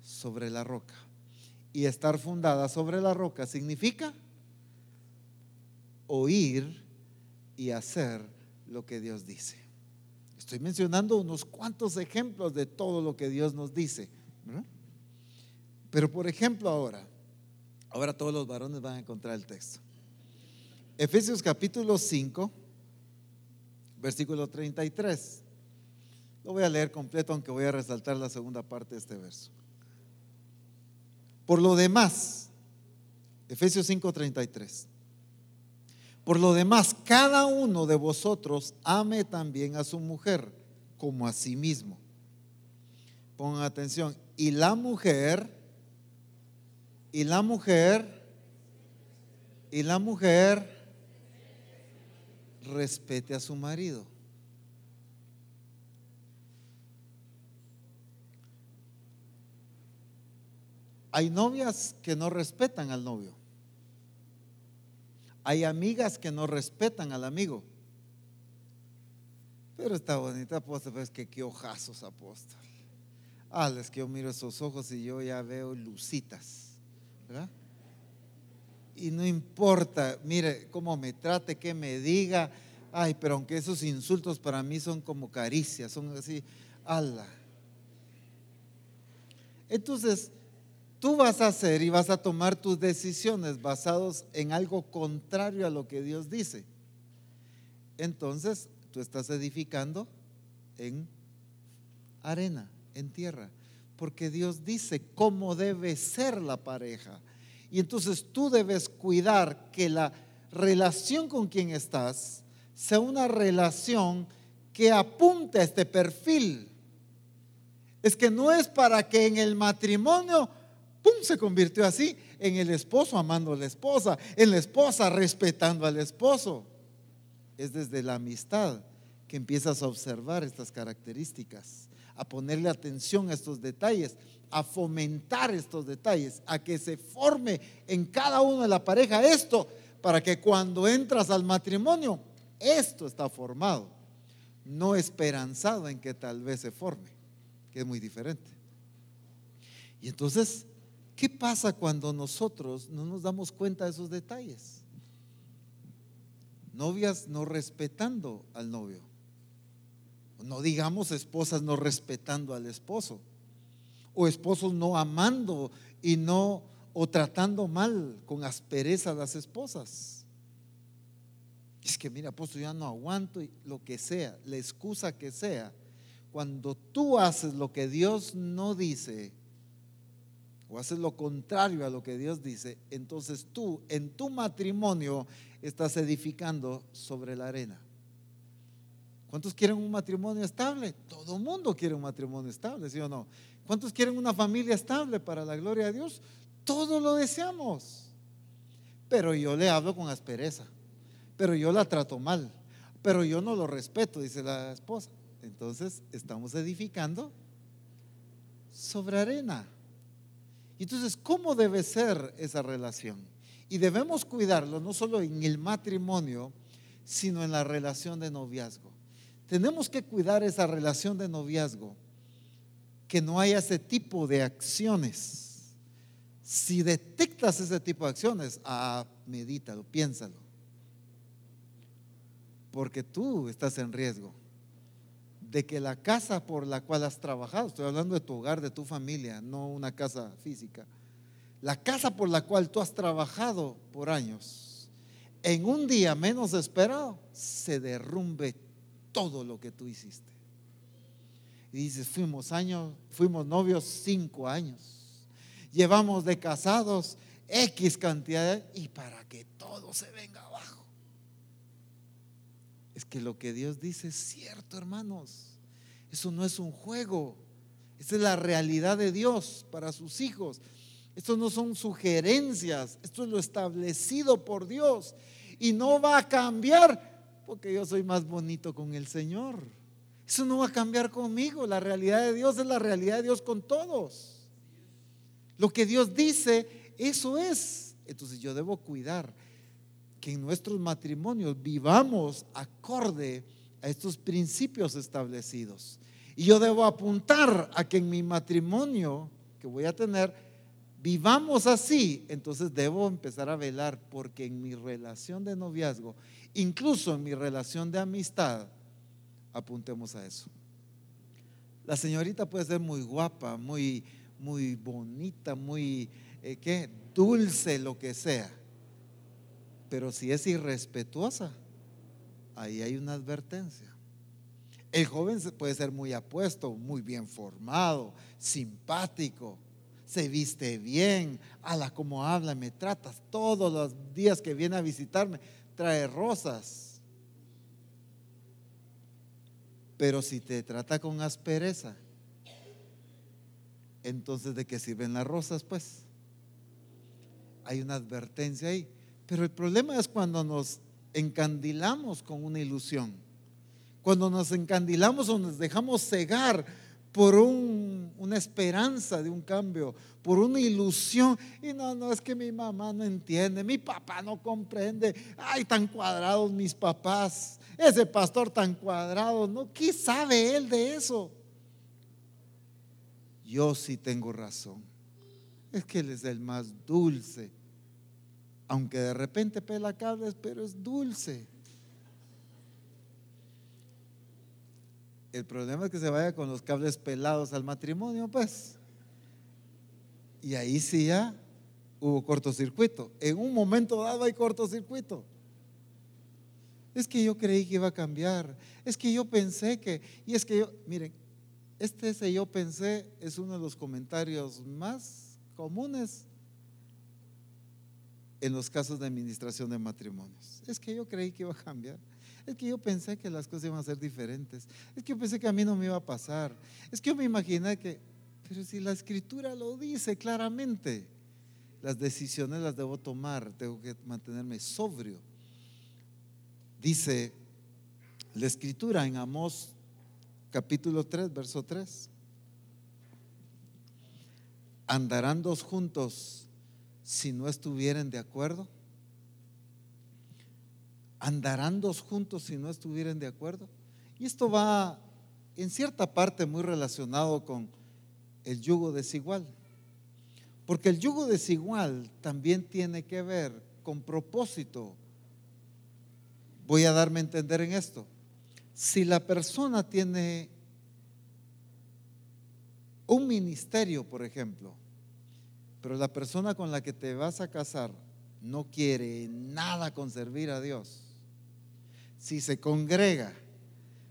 sobre la roca. Y estar fundada sobre la roca significa oír y hacer lo que Dios dice. Estoy mencionando unos cuantos ejemplos de todo lo que Dios nos dice. Pero por ejemplo ahora, Ahora todos los varones van a encontrar el texto. Efesios capítulo 5, versículo 33. Lo voy a leer completo, aunque voy a resaltar la segunda parte de este verso. Por lo demás, Efesios 5:33. Por lo demás, cada uno de vosotros ame también a su mujer como a sí mismo. Pongan atención. Y la mujer y la mujer, y la mujer respete a su marido. Hay novias que no respetan al novio. Hay amigas que no respetan al amigo. Pero está bonita, apóstol, es que qué ojazos, apóstol. Ah, es que yo miro esos ojos y yo ya veo lucitas. Y no importa, mire, cómo me trate, que me diga, ay, pero aunque esos insultos para mí son como caricias, son así, ala. Entonces, tú vas a hacer y vas a tomar tus decisiones basados en algo contrario a lo que Dios dice. Entonces, tú estás edificando en arena, en tierra porque Dios dice cómo debe ser la pareja. Y entonces tú debes cuidar que la relación con quien estás sea una relación que apunte a este perfil. Es que no es para que en el matrimonio, ¡pum!, se convirtió así, en el esposo amando a la esposa, en la esposa respetando al esposo. Es desde la amistad que empiezas a observar estas características a ponerle atención a estos detalles, a fomentar estos detalles, a que se forme en cada uno de la pareja esto, para que cuando entras al matrimonio, esto está formado, no esperanzado en que tal vez se forme, que es muy diferente. Y entonces, ¿qué pasa cuando nosotros no nos damos cuenta de esos detalles? Novias no respetando al novio no digamos esposas no respetando al esposo. O esposos no amando y no o tratando mal con aspereza a las esposas. Es que mira, apóstol, ya no aguanto lo que sea, la excusa que sea. Cuando tú haces lo que Dios no dice, o haces lo contrario a lo que Dios dice, entonces tú en tu matrimonio estás edificando sobre la arena. ¿Cuántos quieren un matrimonio estable? Todo mundo quiere un matrimonio estable, ¿sí o no? ¿Cuántos quieren una familia estable para la gloria de Dios? Todos lo deseamos. Pero yo le hablo con aspereza. Pero yo la trato mal. Pero yo no lo respeto, dice la esposa. Entonces estamos edificando sobre arena. Entonces, ¿cómo debe ser esa relación? Y debemos cuidarlo no solo en el matrimonio, sino en la relación de noviazgo. Tenemos que cuidar esa relación de noviazgo, que no haya ese tipo de acciones. Si detectas ese tipo de acciones, ah, medítalo, piénsalo. Porque tú estás en riesgo de que la casa por la cual has trabajado, estoy hablando de tu hogar, de tu familia, no una casa física, la casa por la cual tú has trabajado por años, en un día menos esperado, se derrumbe todo lo que tú hiciste. Y dices, fuimos años, fuimos novios cinco años, llevamos de casados X cantidad y para que todo se venga que lo que Dios dice es cierto, hermanos. Eso no es un juego. Esa es la realidad de Dios para sus hijos. Esto no son sugerencias, esto es lo establecido por Dios. Y no va a cambiar porque yo soy más bonito con el Señor. Eso no va a cambiar conmigo. La realidad de Dios es la realidad de Dios con todos. Lo que Dios dice, eso es. Entonces yo debo cuidar que en nuestros matrimonios vivamos acorde a estos principios establecidos. Y yo debo apuntar a que en mi matrimonio que voy a tener, vivamos así. Entonces debo empezar a velar porque en mi relación de noviazgo, incluso en mi relación de amistad, apuntemos a eso. La señorita puede ser muy guapa, muy, muy bonita, muy, eh, ¿qué? Dulce, lo que sea pero si es irrespetuosa, ahí hay una advertencia. El joven puede ser muy apuesto, muy bien formado, simpático, se viste bien, la como habla, me tratas todos los días que viene a visitarme, trae rosas. Pero si te trata con aspereza, entonces de qué sirven las rosas, pues. Hay una advertencia ahí. Pero el problema es cuando nos encandilamos con una ilusión, cuando nos encandilamos o nos dejamos cegar por una esperanza de un cambio, por una ilusión. Y no, no es que mi mamá no entiende, mi papá no comprende. Ay, tan cuadrados mis papás, ese pastor tan cuadrado, ¿no? ¿Qué sabe él de eso? Yo sí tengo razón. Es que él es el más dulce aunque de repente pela cables, pero es dulce. El problema es que se vaya con los cables pelados al matrimonio, pues. Y ahí sí ya hubo cortocircuito. En un momento dado hay cortocircuito. Es que yo creí que iba a cambiar. Es que yo pensé que, y es que yo, miren, este ese yo pensé es uno de los comentarios más comunes en los casos de administración de matrimonios. Es que yo creí que iba a cambiar. Es que yo pensé que las cosas iban a ser diferentes. Es que yo pensé que a mí no me iba a pasar. Es que yo me imaginé que, pero si la escritura lo dice claramente, las decisiones las debo tomar, tengo que mantenerme sobrio. Dice la escritura en Amós capítulo 3, verso 3. Andarán dos juntos si no estuvieran de acuerdo? ¿Andarán dos juntos si no estuvieran de acuerdo? Y esto va en cierta parte muy relacionado con el yugo desigual. Porque el yugo desigual también tiene que ver con propósito. Voy a darme a entender en esto. Si la persona tiene un ministerio, por ejemplo, pero la persona con la que te vas a casar no quiere nada con servir a Dios, si se congrega,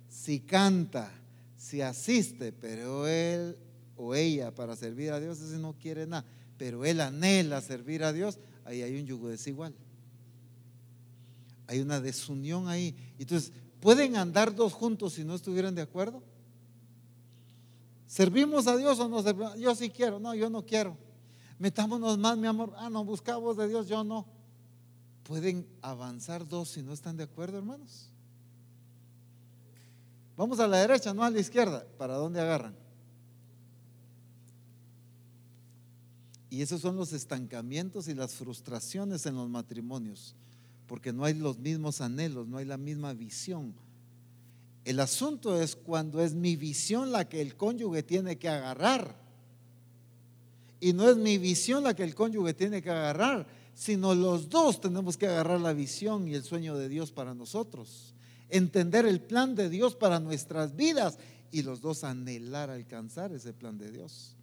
si canta, si asiste, pero él o ella para servir a Dios, ese no quiere nada, pero él anhela servir a Dios, ahí hay un yugo desigual. Hay una desunión ahí. Entonces, ¿pueden andar dos juntos si no estuvieran de acuerdo? ¿Servimos a Dios o no servimos? Yo sí quiero, no, yo no quiero. Metámonos más, mi amor. Ah, no, buscamos de Dios, yo no. ¿Pueden avanzar dos si no están de acuerdo, hermanos? Vamos a la derecha, no a la izquierda. ¿Para dónde agarran? Y esos son los estancamientos y las frustraciones en los matrimonios, porque no hay los mismos anhelos, no hay la misma visión. El asunto es cuando es mi visión la que el cónyuge tiene que agarrar. Y no es mi visión la que el cónyuge tiene que agarrar, sino los dos tenemos que agarrar la visión y el sueño de Dios para nosotros. Entender el plan de Dios para nuestras vidas y los dos anhelar alcanzar ese plan de Dios.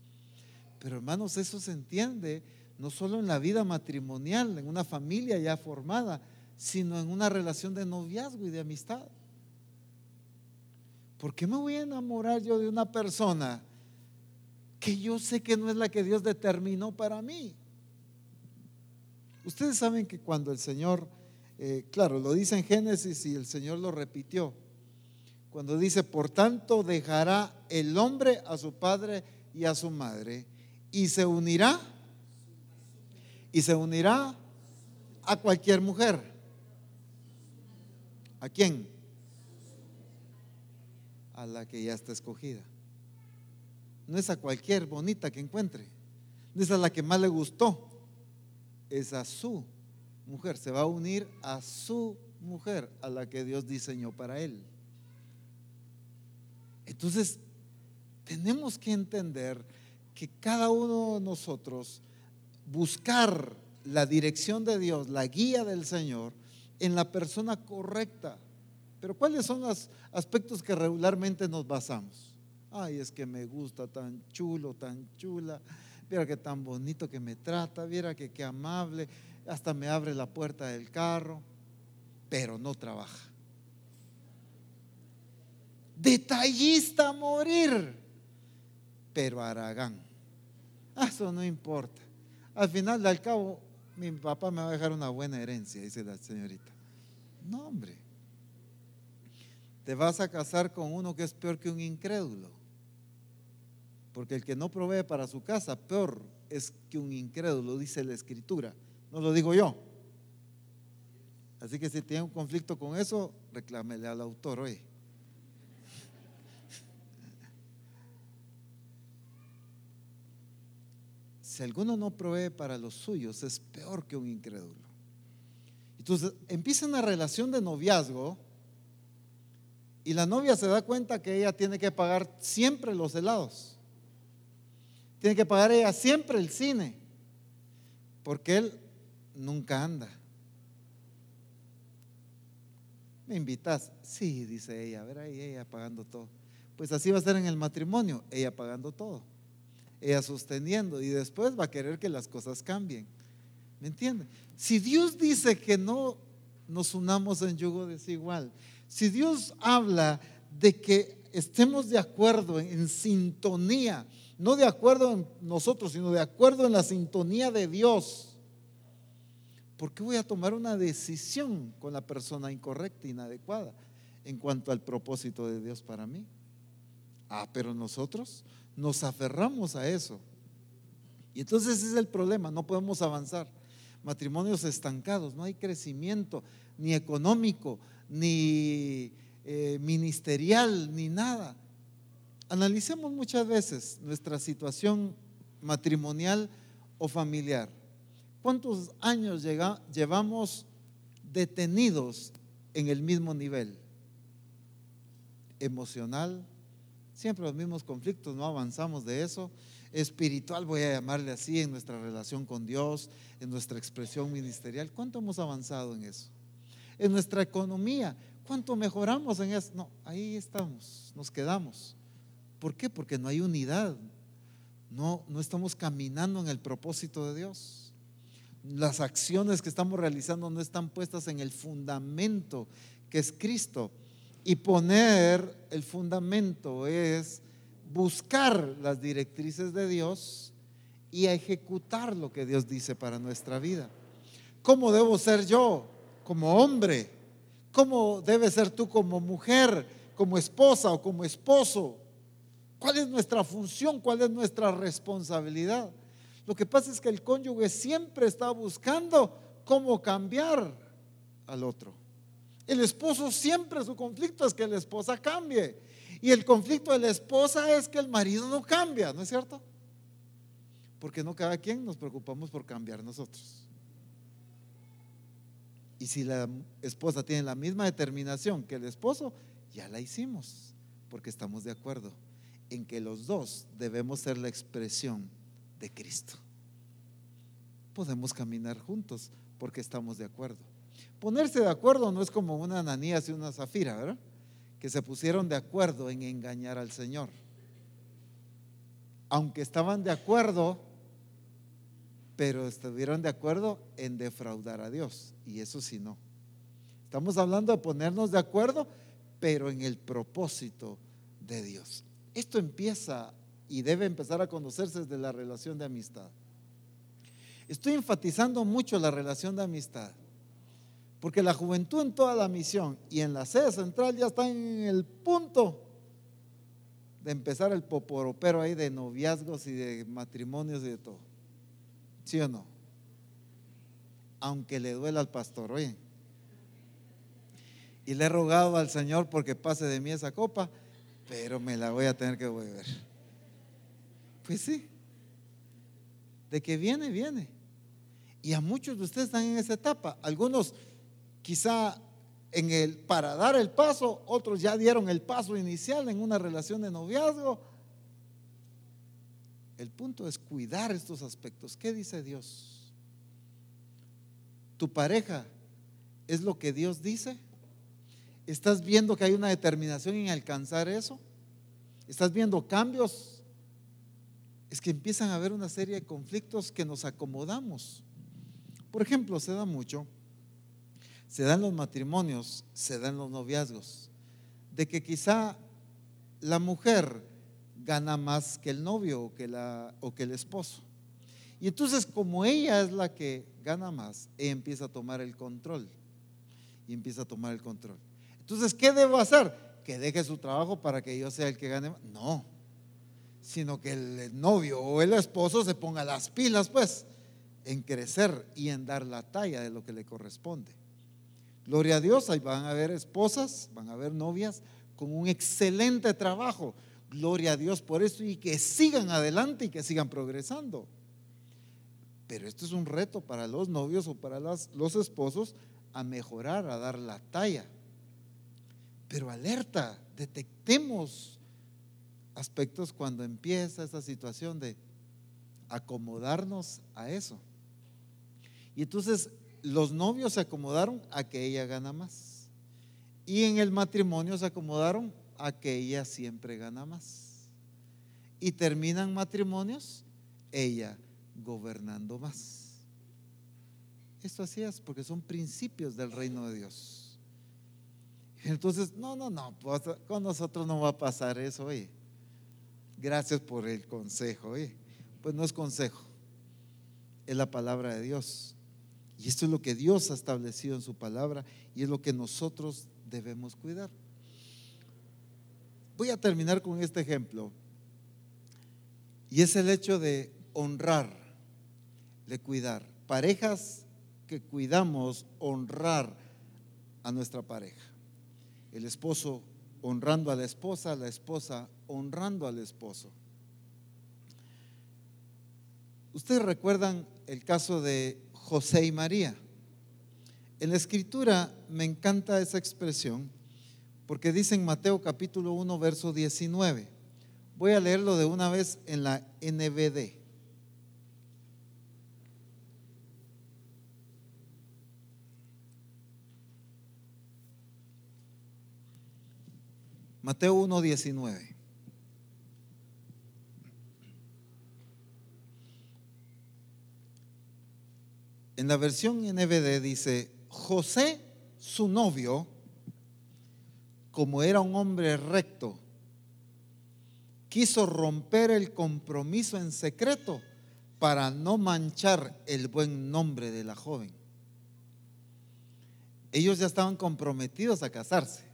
Pero hermanos, eso se entiende no solo en la vida matrimonial, en una familia ya formada, sino en una relación de noviazgo y de amistad. ¿Por qué me voy a enamorar yo de una persona que yo sé que no es la que Dios determinó para mí? Ustedes saben que cuando el Señor, eh, claro, lo dice en Génesis y el Señor lo repitió, cuando dice, por tanto dejará el hombre a su padre y a su madre y se unirá y se unirá a cualquier mujer. ¿A quién? A la que ya está escogida. No es a cualquier bonita que encuentre. No es a la que más le gustó. Es a su mujer. Se va a unir a su mujer, a la que Dios diseñó para él. Entonces, tenemos que entender que cada uno de nosotros buscar la dirección de Dios, la guía del Señor en la persona correcta. Pero ¿cuáles son los aspectos que regularmente nos basamos? Ay, es que me gusta tan chulo, tan chula. Mira que tan bonito que me trata, mira que qué amable, hasta me abre la puerta del carro, pero no trabaja. Detallista a morir, pero Aragán. Ah, eso no importa. Al final, al cabo, mi papá me va a dejar una buena herencia, dice la señorita. No, hombre. Te vas a casar con uno que es peor que un incrédulo. Porque el que no provee para su casa, peor es que un incrédulo, dice la escritura. No lo digo yo. Así que si tiene un conflicto con eso, reclámele al autor hoy. si alguno no provee para los suyos, es peor que un incrédulo. Entonces empieza una relación de noviazgo y la novia se da cuenta que ella tiene que pagar siempre los helados. Tiene que pagar ella siempre el cine, porque él nunca anda. ¿Me invitas? Sí, dice ella, a ver ahí ella pagando todo. Pues así va a ser en el matrimonio, ella pagando todo ella sosteniendo y después va a querer que las cosas cambien. ¿Me entiende? Si Dios dice que no nos unamos en yugo desigual, si Dios habla de que estemos de acuerdo, en sintonía, no de acuerdo en nosotros, sino de acuerdo en la sintonía de Dios, ¿por qué voy a tomar una decisión con la persona incorrecta, inadecuada, en cuanto al propósito de Dios para mí? Ah, pero nosotros nos aferramos a eso. Y entonces ese es el problema, no podemos avanzar. Matrimonios estancados, no hay crecimiento ni económico, ni eh, ministerial, ni nada. Analicemos muchas veces nuestra situación matrimonial o familiar. ¿Cuántos años llevamos detenidos en el mismo nivel? Emocional, Siempre los mismos conflictos, no avanzamos de eso. Espiritual, voy a llamarle así, en nuestra relación con Dios, en nuestra expresión ministerial. ¿Cuánto hemos avanzado en eso? En nuestra economía, ¿cuánto mejoramos en eso? No, ahí estamos, nos quedamos. ¿Por qué? Porque no hay unidad, no, no estamos caminando en el propósito de Dios. Las acciones que estamos realizando no están puestas en el fundamento que es Cristo. Y poner el fundamento es buscar las directrices de Dios y ejecutar lo que Dios dice para nuestra vida. ¿Cómo debo ser yo como hombre? ¿Cómo debes ser tú como mujer, como esposa o como esposo? ¿Cuál es nuestra función? ¿Cuál es nuestra responsabilidad? Lo que pasa es que el cónyuge siempre está buscando cómo cambiar al otro. El esposo siempre su conflicto es que la esposa cambie. Y el conflicto de la esposa es que el marido no cambia, ¿no es cierto? Porque no cada quien nos preocupamos por cambiar nosotros. Y si la esposa tiene la misma determinación que el esposo, ya la hicimos, porque estamos de acuerdo en que los dos debemos ser la expresión de Cristo. Podemos caminar juntos porque estamos de acuerdo. Ponerse de acuerdo no es como una Ananías y una Zafira, ¿verdad? Que se pusieron de acuerdo en engañar al Señor. Aunque estaban de acuerdo, pero estuvieron de acuerdo en defraudar a Dios. Y eso sí no. Estamos hablando de ponernos de acuerdo, pero en el propósito de Dios. Esto empieza y debe empezar a conocerse desde la relación de amistad. Estoy enfatizando mucho la relación de amistad, porque la juventud en toda la misión y en la sede central ya está en el punto de empezar el poporopero ahí de noviazgos y de matrimonios y de todo. ¿Sí o no? Aunque le duela al pastor, oye. Y le he rogado al Señor porque pase de mí esa copa pero me la voy a tener que beber. Pues sí, de que viene, viene. Y a muchos de ustedes están en esa etapa. Algunos quizá en el para dar el paso, otros ya dieron el paso inicial en una relación de noviazgo. El punto es cuidar estos aspectos. ¿Qué dice Dios? ¿Tu pareja es lo que Dios dice? ¿Estás viendo que hay una determinación en alcanzar eso? ¿Estás viendo cambios? Es que empiezan a haber una serie de conflictos que nos acomodamos. Por ejemplo, se da mucho, se dan los matrimonios, se dan los noviazgos, de que quizá la mujer gana más que el novio o que, la, o que el esposo. Y entonces como ella es la que gana más, ella empieza a tomar el control. Y empieza a tomar el control. Entonces, ¿qué debo hacer? Que deje su trabajo para que yo sea el que gane. No, sino que el novio o el esposo se ponga las pilas, pues, en crecer y en dar la talla de lo que le corresponde. Gloria a Dios, ahí van a haber esposas, van a haber novias con un excelente trabajo. Gloria a Dios por eso y que sigan adelante y que sigan progresando. Pero esto es un reto para los novios o para los esposos a mejorar, a dar la talla. Pero alerta, detectemos aspectos cuando empieza esa situación de acomodarnos a eso. Y entonces los novios se acomodaron a que ella gana más. Y en el matrimonio se acomodaron a que ella siempre gana más. Y terminan matrimonios ella gobernando más. Esto así es porque son principios del reino de Dios. Entonces, no, no, no, pues, con nosotros no va a pasar eso, oye. Gracias por el consejo, oye. Pues no es consejo, es la palabra de Dios. Y esto es lo que Dios ha establecido en su palabra y es lo que nosotros debemos cuidar. Voy a terminar con este ejemplo. Y es el hecho de honrar, de cuidar. Parejas que cuidamos, honrar a nuestra pareja el esposo honrando a la esposa, la esposa honrando al esposo. Ustedes recuerdan el caso de José y María. En la escritura me encanta esa expresión porque dice en Mateo capítulo 1, verso 19. Voy a leerlo de una vez en la NBD. Mateo 1.19. En la versión NBD dice, José, su novio, como era un hombre recto, quiso romper el compromiso en secreto para no manchar el buen nombre de la joven. Ellos ya estaban comprometidos a casarse.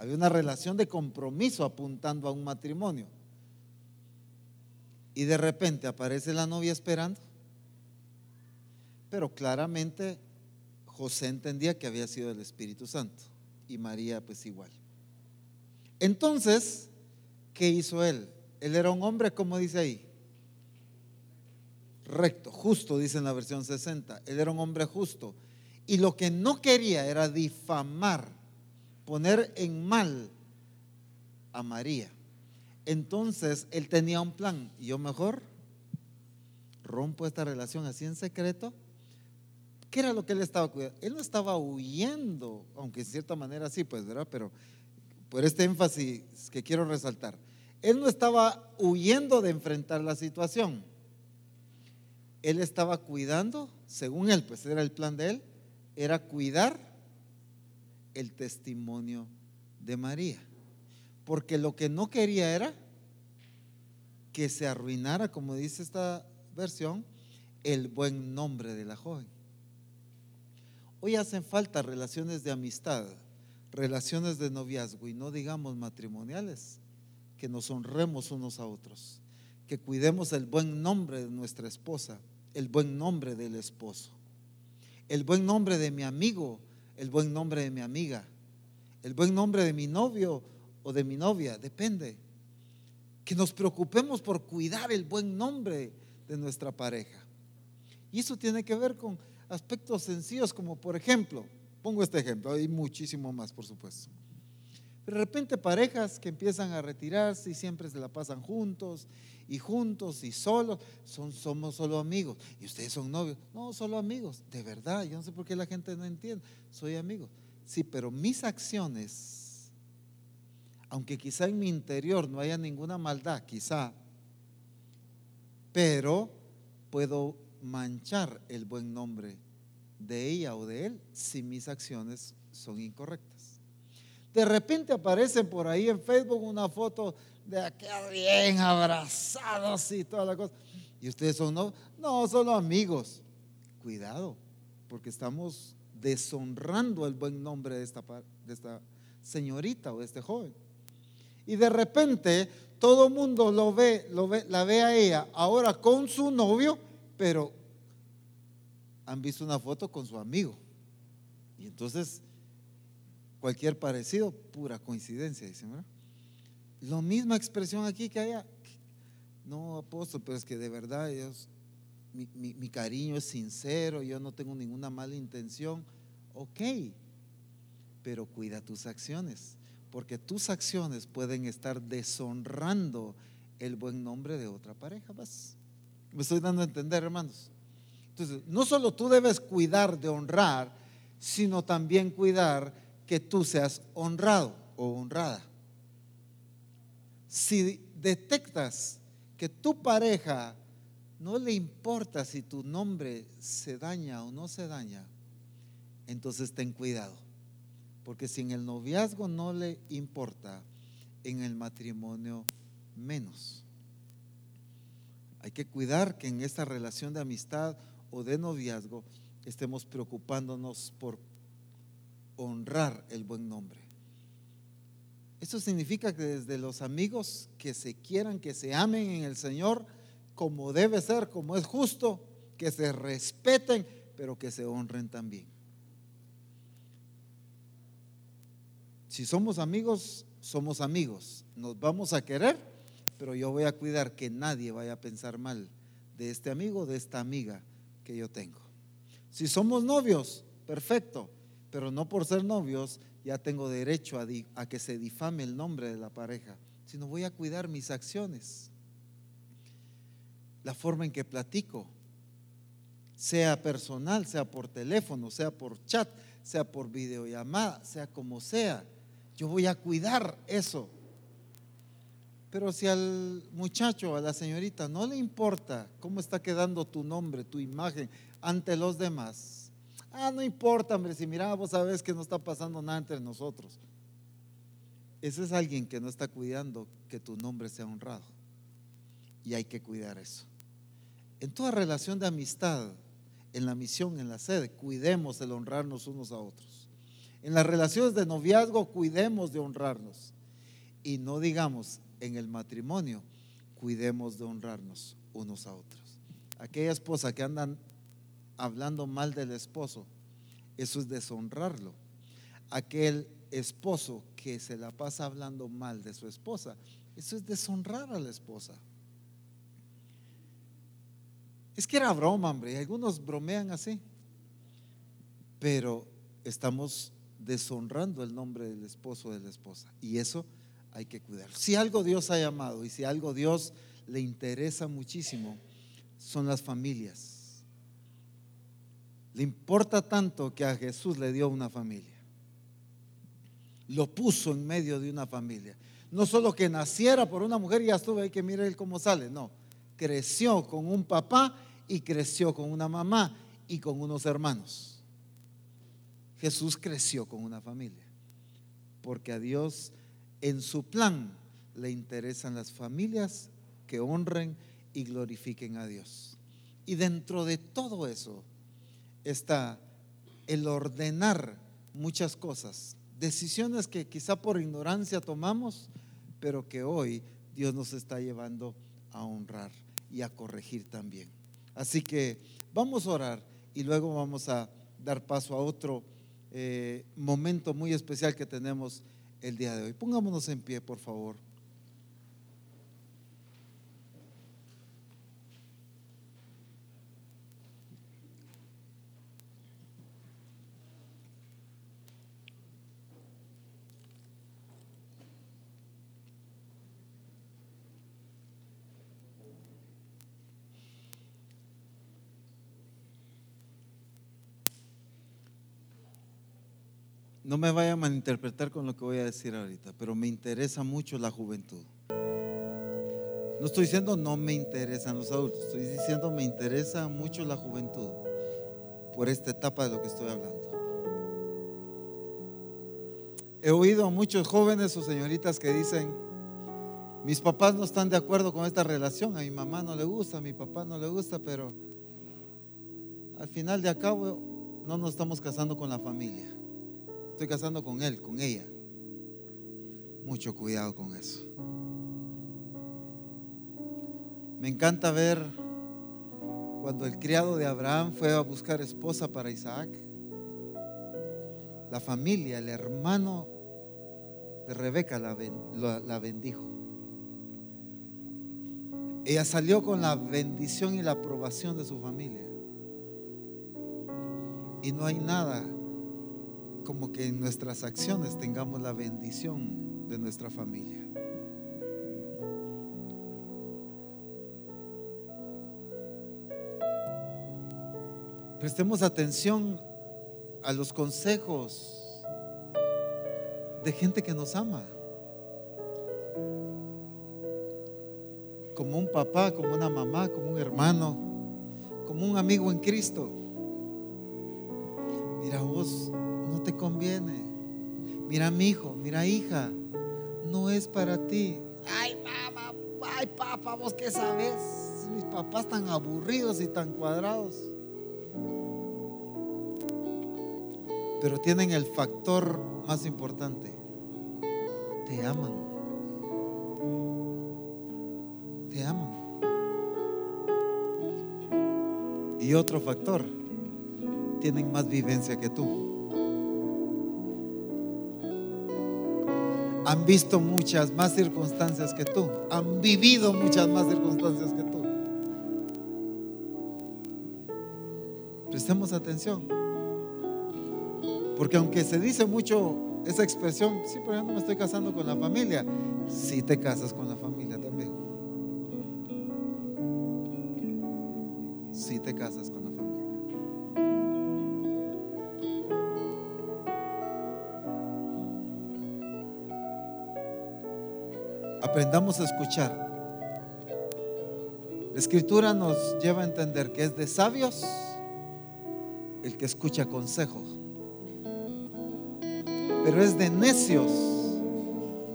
Había una relación de compromiso apuntando a un matrimonio. Y de repente aparece la novia esperando. Pero claramente José entendía que había sido el Espíritu Santo y María pues igual. Entonces, ¿qué hizo él? Él era un hombre, como dice ahí, recto, justo, dice en la versión 60. Él era un hombre justo. Y lo que no quería era difamar, poner en mal a María. Entonces él tenía un plan. Yo mejor rompo esta relación así en secreto. ¿Qué era lo que él estaba cuidando? Él no estaba huyendo, aunque en cierta manera sí, pues, ¿verdad? Pero por este énfasis que quiero resaltar. Él no estaba huyendo de enfrentar la situación. Él estaba cuidando, según él, pues era el plan de él, era cuidar el testimonio de María. Porque lo que no quería era que se arruinara, como dice esta versión, el buen nombre de la joven. Hoy hacen falta relaciones de amistad, relaciones de noviazgo y no digamos matrimoniales, que nos honremos unos a otros, que cuidemos el buen nombre de nuestra esposa, el buen nombre del esposo, el buen nombre de mi amigo, el buen nombre de mi amiga, el buen nombre de mi novio o de mi novia, depende. Que nos preocupemos por cuidar el buen nombre de nuestra pareja. Y eso tiene que ver con aspectos sencillos como, por ejemplo, pongo este ejemplo, hay muchísimo más, por supuesto. De repente parejas que empiezan a retirarse y siempre se la pasan juntos y juntos y solos, son, somos solo amigos. Y ustedes son novios. No, solo amigos. De verdad, yo no sé por qué la gente no entiende. Soy amigo. Sí, pero mis acciones, aunque quizá en mi interior no haya ninguna maldad, quizá, pero puedo manchar el buen nombre de ella o de él si mis acciones son incorrectas. De repente aparecen por ahí en Facebook una foto de aquel bien abrazados y toda la cosa. Y ustedes son no, no, solo amigos. Cuidado, porque estamos deshonrando el buen nombre de esta, de esta señorita o de este joven. Y de repente todo el mundo lo ve, lo ve, la ve a ella ahora con su novio, pero han visto una foto con su amigo. Y entonces Cualquier parecido, pura coincidencia, dicen, ¿verdad? La misma expresión aquí que haya. No, apóstol, pero es que de verdad mi, mi cariño es sincero, yo no tengo ninguna mala intención. Ok, pero cuida tus acciones, porque tus acciones pueden estar deshonrando el buen nombre de otra pareja. ¿vas? Me estoy dando a entender, hermanos. Entonces, no solo tú debes cuidar de honrar, sino también cuidar que tú seas honrado o honrada. Si detectas que tu pareja no le importa si tu nombre se daña o no se daña, entonces ten cuidado. Porque si en el noviazgo no le importa, en el matrimonio menos. Hay que cuidar que en esta relación de amistad o de noviazgo estemos preocupándonos por honrar el buen nombre. Eso significa que desde los amigos que se quieran, que se amen en el Señor, como debe ser, como es justo, que se respeten, pero que se honren también. Si somos amigos, somos amigos. Nos vamos a querer, pero yo voy a cuidar que nadie vaya a pensar mal de este amigo, de esta amiga que yo tengo. Si somos novios, perfecto pero no por ser novios ya tengo derecho a, que se difame el nombre de la pareja, sino voy a cuidar mis acciones, la forma en que platico, sea personal, sea por teléfono, sea por chat, sea por videollamada, sea como sea. Yo voy a cuidar eso. Pero si al muchacho, a la señorita, no le importa cómo está quedando tu nombre, tu imagen ante los demás, ah, no importa, hombre, si mira, vos sabes que no está pasando nada entre nosotros. Ese es alguien que no está cuidando que tu nombre sea honrado. Y hay que cuidar eso. En toda relación de amistad, en la misión, en la sede, cuidemos el honrarnos unos a otros. En las relaciones de noviazgo, cuidemos de honrarnos. Y no digamos en el matrimonio, cuidemos de honrarnos unos a otros. Aquella esposa que andan hablando mal del esposo, eso es deshonrarlo. Aquel esposo que se la pasa hablando mal de su esposa, eso es deshonrar a la esposa. Es que era broma, hombre, algunos bromean así, pero estamos deshonrando el nombre del esposo o de la esposa y eso hay que cuidar. Si algo Dios ha llamado y si algo Dios le interesa muchísimo, son las familias. Le importa tanto que a Jesús le dio una familia. Lo puso en medio de una familia. No solo que naciera por una mujer y ya estuve ahí que mire él cómo sale, no. Creció con un papá y creció con una mamá y con unos hermanos. Jesús creció con una familia, porque a Dios en su plan le interesan las familias que honren y glorifiquen a Dios. Y dentro de todo eso está el ordenar muchas cosas, decisiones que quizá por ignorancia tomamos, pero que hoy Dios nos está llevando a honrar y a corregir también. Así que vamos a orar y luego vamos a dar paso a otro eh, momento muy especial que tenemos el día de hoy. Pongámonos en pie, por favor. No me vaya a malinterpretar con lo que voy a decir ahorita, pero me interesa mucho la juventud. No estoy diciendo no me interesan los adultos, estoy diciendo me interesa mucho la juventud por esta etapa de lo que estoy hablando. He oído a muchos jóvenes o señoritas que dicen, mis papás no están de acuerdo con esta relación, a mi mamá no le gusta, a mi papá no le gusta, pero al final de acabo no nos estamos casando con la familia estoy casando con él, con ella. Mucho cuidado con eso. Me encanta ver cuando el criado de Abraham fue a buscar esposa para Isaac. La familia, el hermano de Rebeca la, la bendijo. Ella salió con la bendición y la aprobación de su familia. Y no hay nada como que en nuestras acciones tengamos la bendición de nuestra familia. Prestemos atención a los consejos de gente que nos ama. Como un papá, como una mamá, como un hermano, como un amigo en Cristo. Mira vos, no te conviene. Mira, mi hijo, mira, hija, no es para ti. Ay, mamá, ay, papá, vos qué sabes. Mis papás tan aburridos y tan cuadrados. Pero tienen el factor más importante. Te aman. Te aman. Y otro factor, tienen más vivencia que tú. Han visto muchas más circunstancias que tú, han vivido muchas más circunstancias que tú. Prestemos atención. Porque aunque se dice mucho esa expresión, sí, pero yo no me estoy casando con la familia, sí te casas con la familia A escuchar. La escritura nos lleva a entender que es de sabios el que escucha consejo, pero es de necios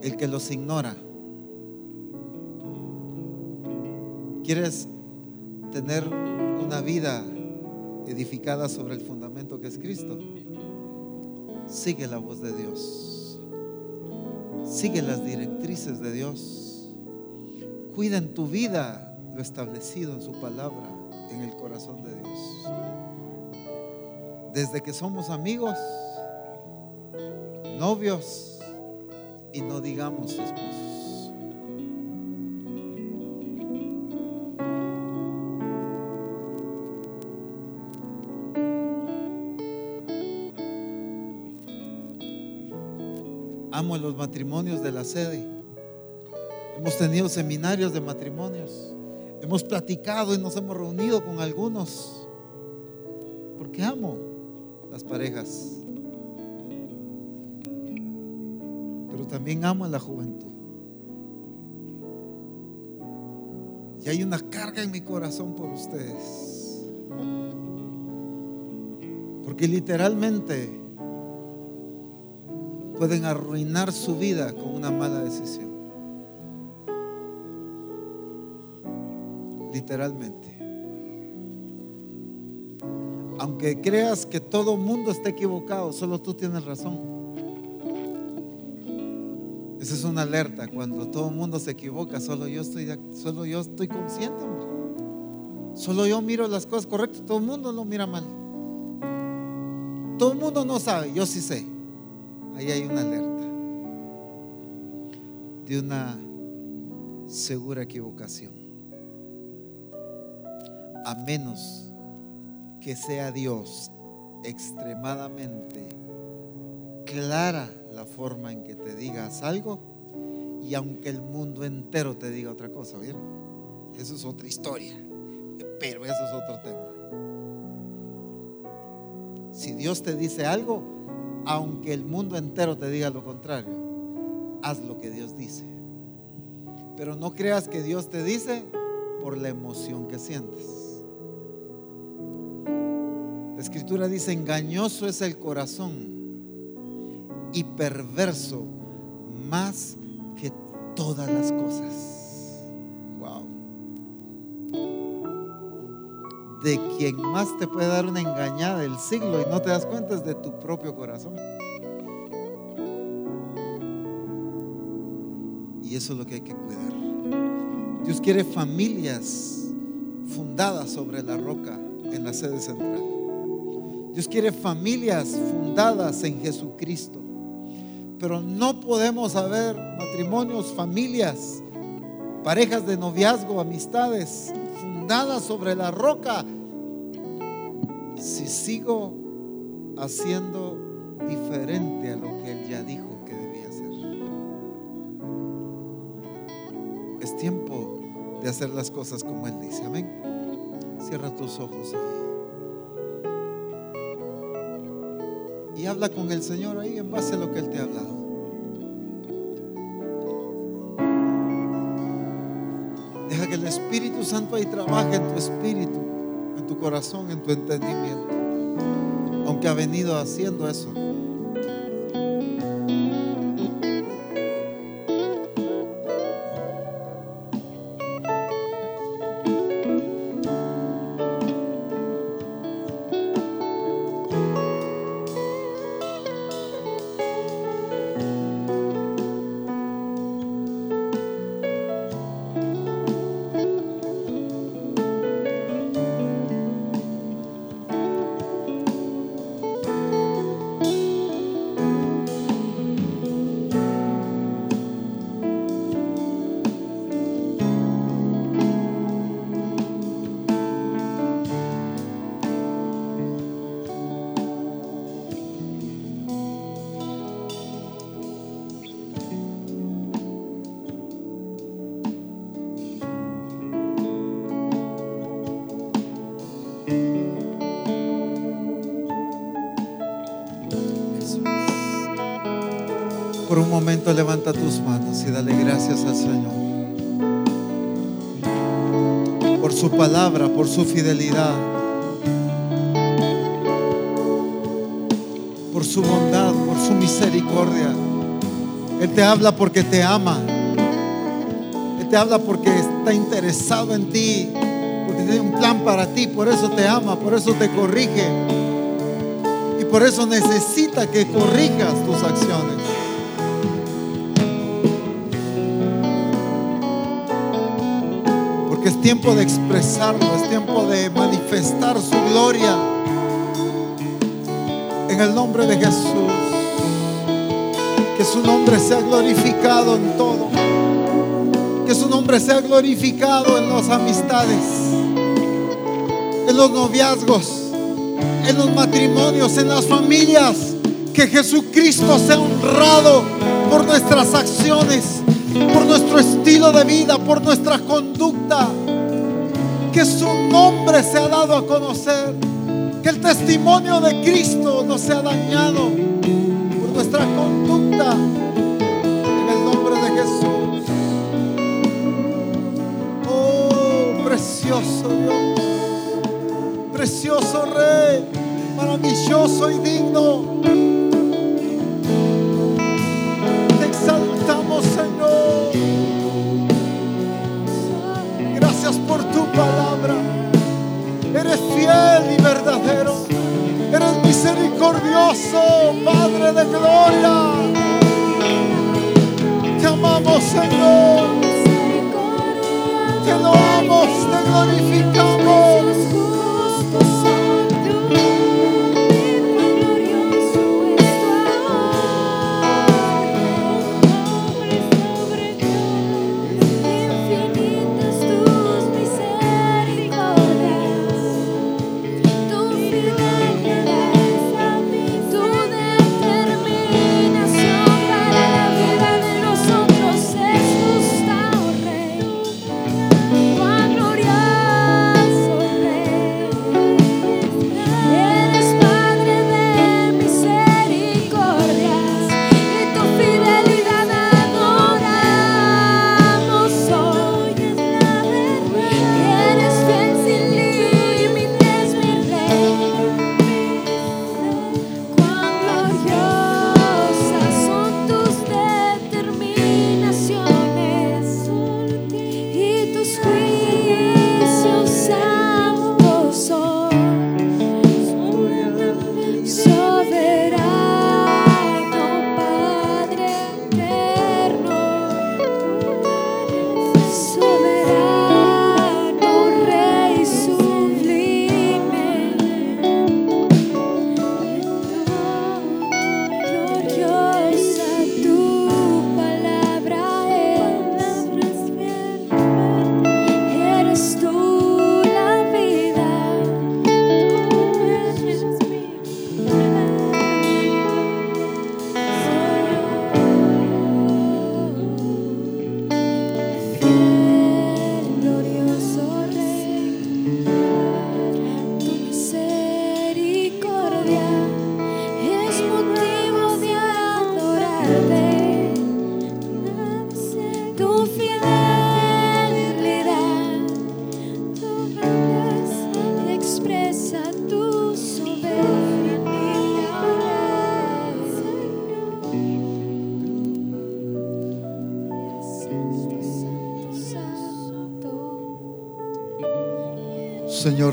el que los ignora. ¿Quieres tener una vida edificada sobre el fundamento que es Cristo? Sigue la voz de Dios. Sigue las directrices de Dios. Cuida en tu vida lo establecido en su palabra, en el corazón de Dios. Desde que somos amigos, novios y no digamos esposos. Amo los matrimonios de la sede. Hemos tenido seminarios de matrimonios. Hemos platicado y nos hemos reunido con algunos. Porque amo las parejas. Pero también amo a la juventud. Y hay una carga en mi corazón por ustedes. Porque literalmente pueden arruinar su vida con una mala decisión. Literalmente. Aunque creas que todo mundo está equivocado, solo tú tienes razón. Esa es una alerta. Cuando todo mundo se equivoca, solo yo estoy, solo yo estoy consciente. Solo yo miro las cosas correctas. Todo el mundo lo mira mal. Todo el mundo no sabe, yo sí sé ahí hay una alerta de una segura equivocación. A menos que sea Dios extremadamente clara la forma en que te digas algo y aunque el mundo entero te diga otra cosa, ¿vieron? Eso es otra historia, pero eso es otro tema. Si Dios te dice algo, aunque el mundo entero te diga lo contrario, haz lo que Dios dice. Pero no creas que Dios te dice por la emoción que sientes. Escritura dice, engañoso es el corazón y perverso más que todas las cosas. de quien más te puede dar una engañada del siglo y no te das cuenta es de tu propio corazón. Y eso es lo que hay que cuidar. Dios quiere familias fundadas sobre la roca en la sede central. Dios quiere familias fundadas en Jesucristo. Pero no podemos haber matrimonios, familias, parejas de noviazgo, amistades fundadas sobre la roca si sigo haciendo diferente a lo que Él ya dijo que debía hacer. Es tiempo de hacer las cosas como Él dice. Amén. Cierra tus ojos ahí. Y habla con el Señor ahí en base a lo que Él te ha hablado. Deja que el Espíritu Santo ahí trabaje en tu espíritu tu corazón, en tu entendimiento. Aunque ha venido haciendo eso. Por su fidelidad. Por su bondad, por su misericordia. Él te habla porque te ama. Él te habla porque está interesado en ti. Porque tiene un plan para ti. Por eso te ama, por eso te corrige. Y por eso necesita que corrijas tus acciones. Tiempo de expresarlo, es tiempo de manifestar su gloria. En el nombre de Jesús. Que su nombre sea glorificado en todo. Que su nombre sea glorificado en las amistades, en los noviazgos, en los matrimonios, en las familias. Que Jesucristo sea honrado por nuestras acciones, por nuestro estilo de vida, por nuestra conducta. Que su nombre sea dado a conocer. Que el testimonio de Cristo no sea dañado por nuestra conducta. En el nombre de Jesús. Oh, precioso Dios. Precioso Rey. Maravilloso y digno. Te exaltamos, Señor. Por tu palabra. Eres fiel y verdadero. Eres misericordioso, Padre de gloria. Te amamos, Señor. Te amamos, te glorificamos.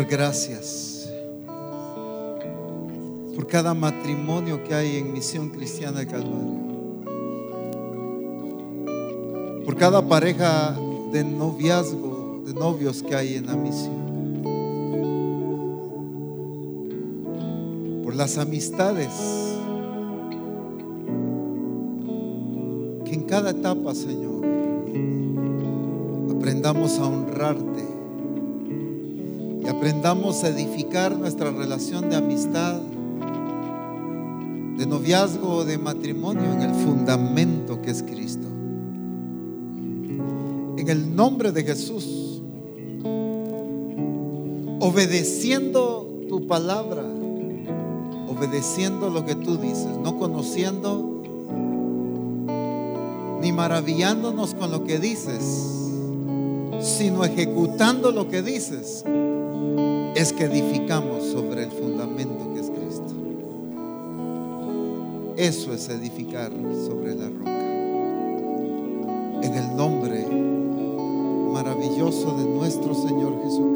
Gracias por cada matrimonio que hay en Misión Cristiana del Calvario. Por cada pareja de noviazgo, de novios que hay en la misión. Por las amistades que en cada etapa, Señor, aprendamos a honrarte aprendamos a edificar nuestra relación de amistad, de noviazgo o de matrimonio en el fundamento que es Cristo. En el nombre de Jesús, obedeciendo tu palabra, obedeciendo lo que tú dices, no conociendo ni maravillándonos con lo que dices, sino ejecutando lo que dices, es que edificamos sobre el fundamento que es Cristo. Eso es edificar sobre la roca. En el nombre maravilloso de nuestro Señor Jesucristo.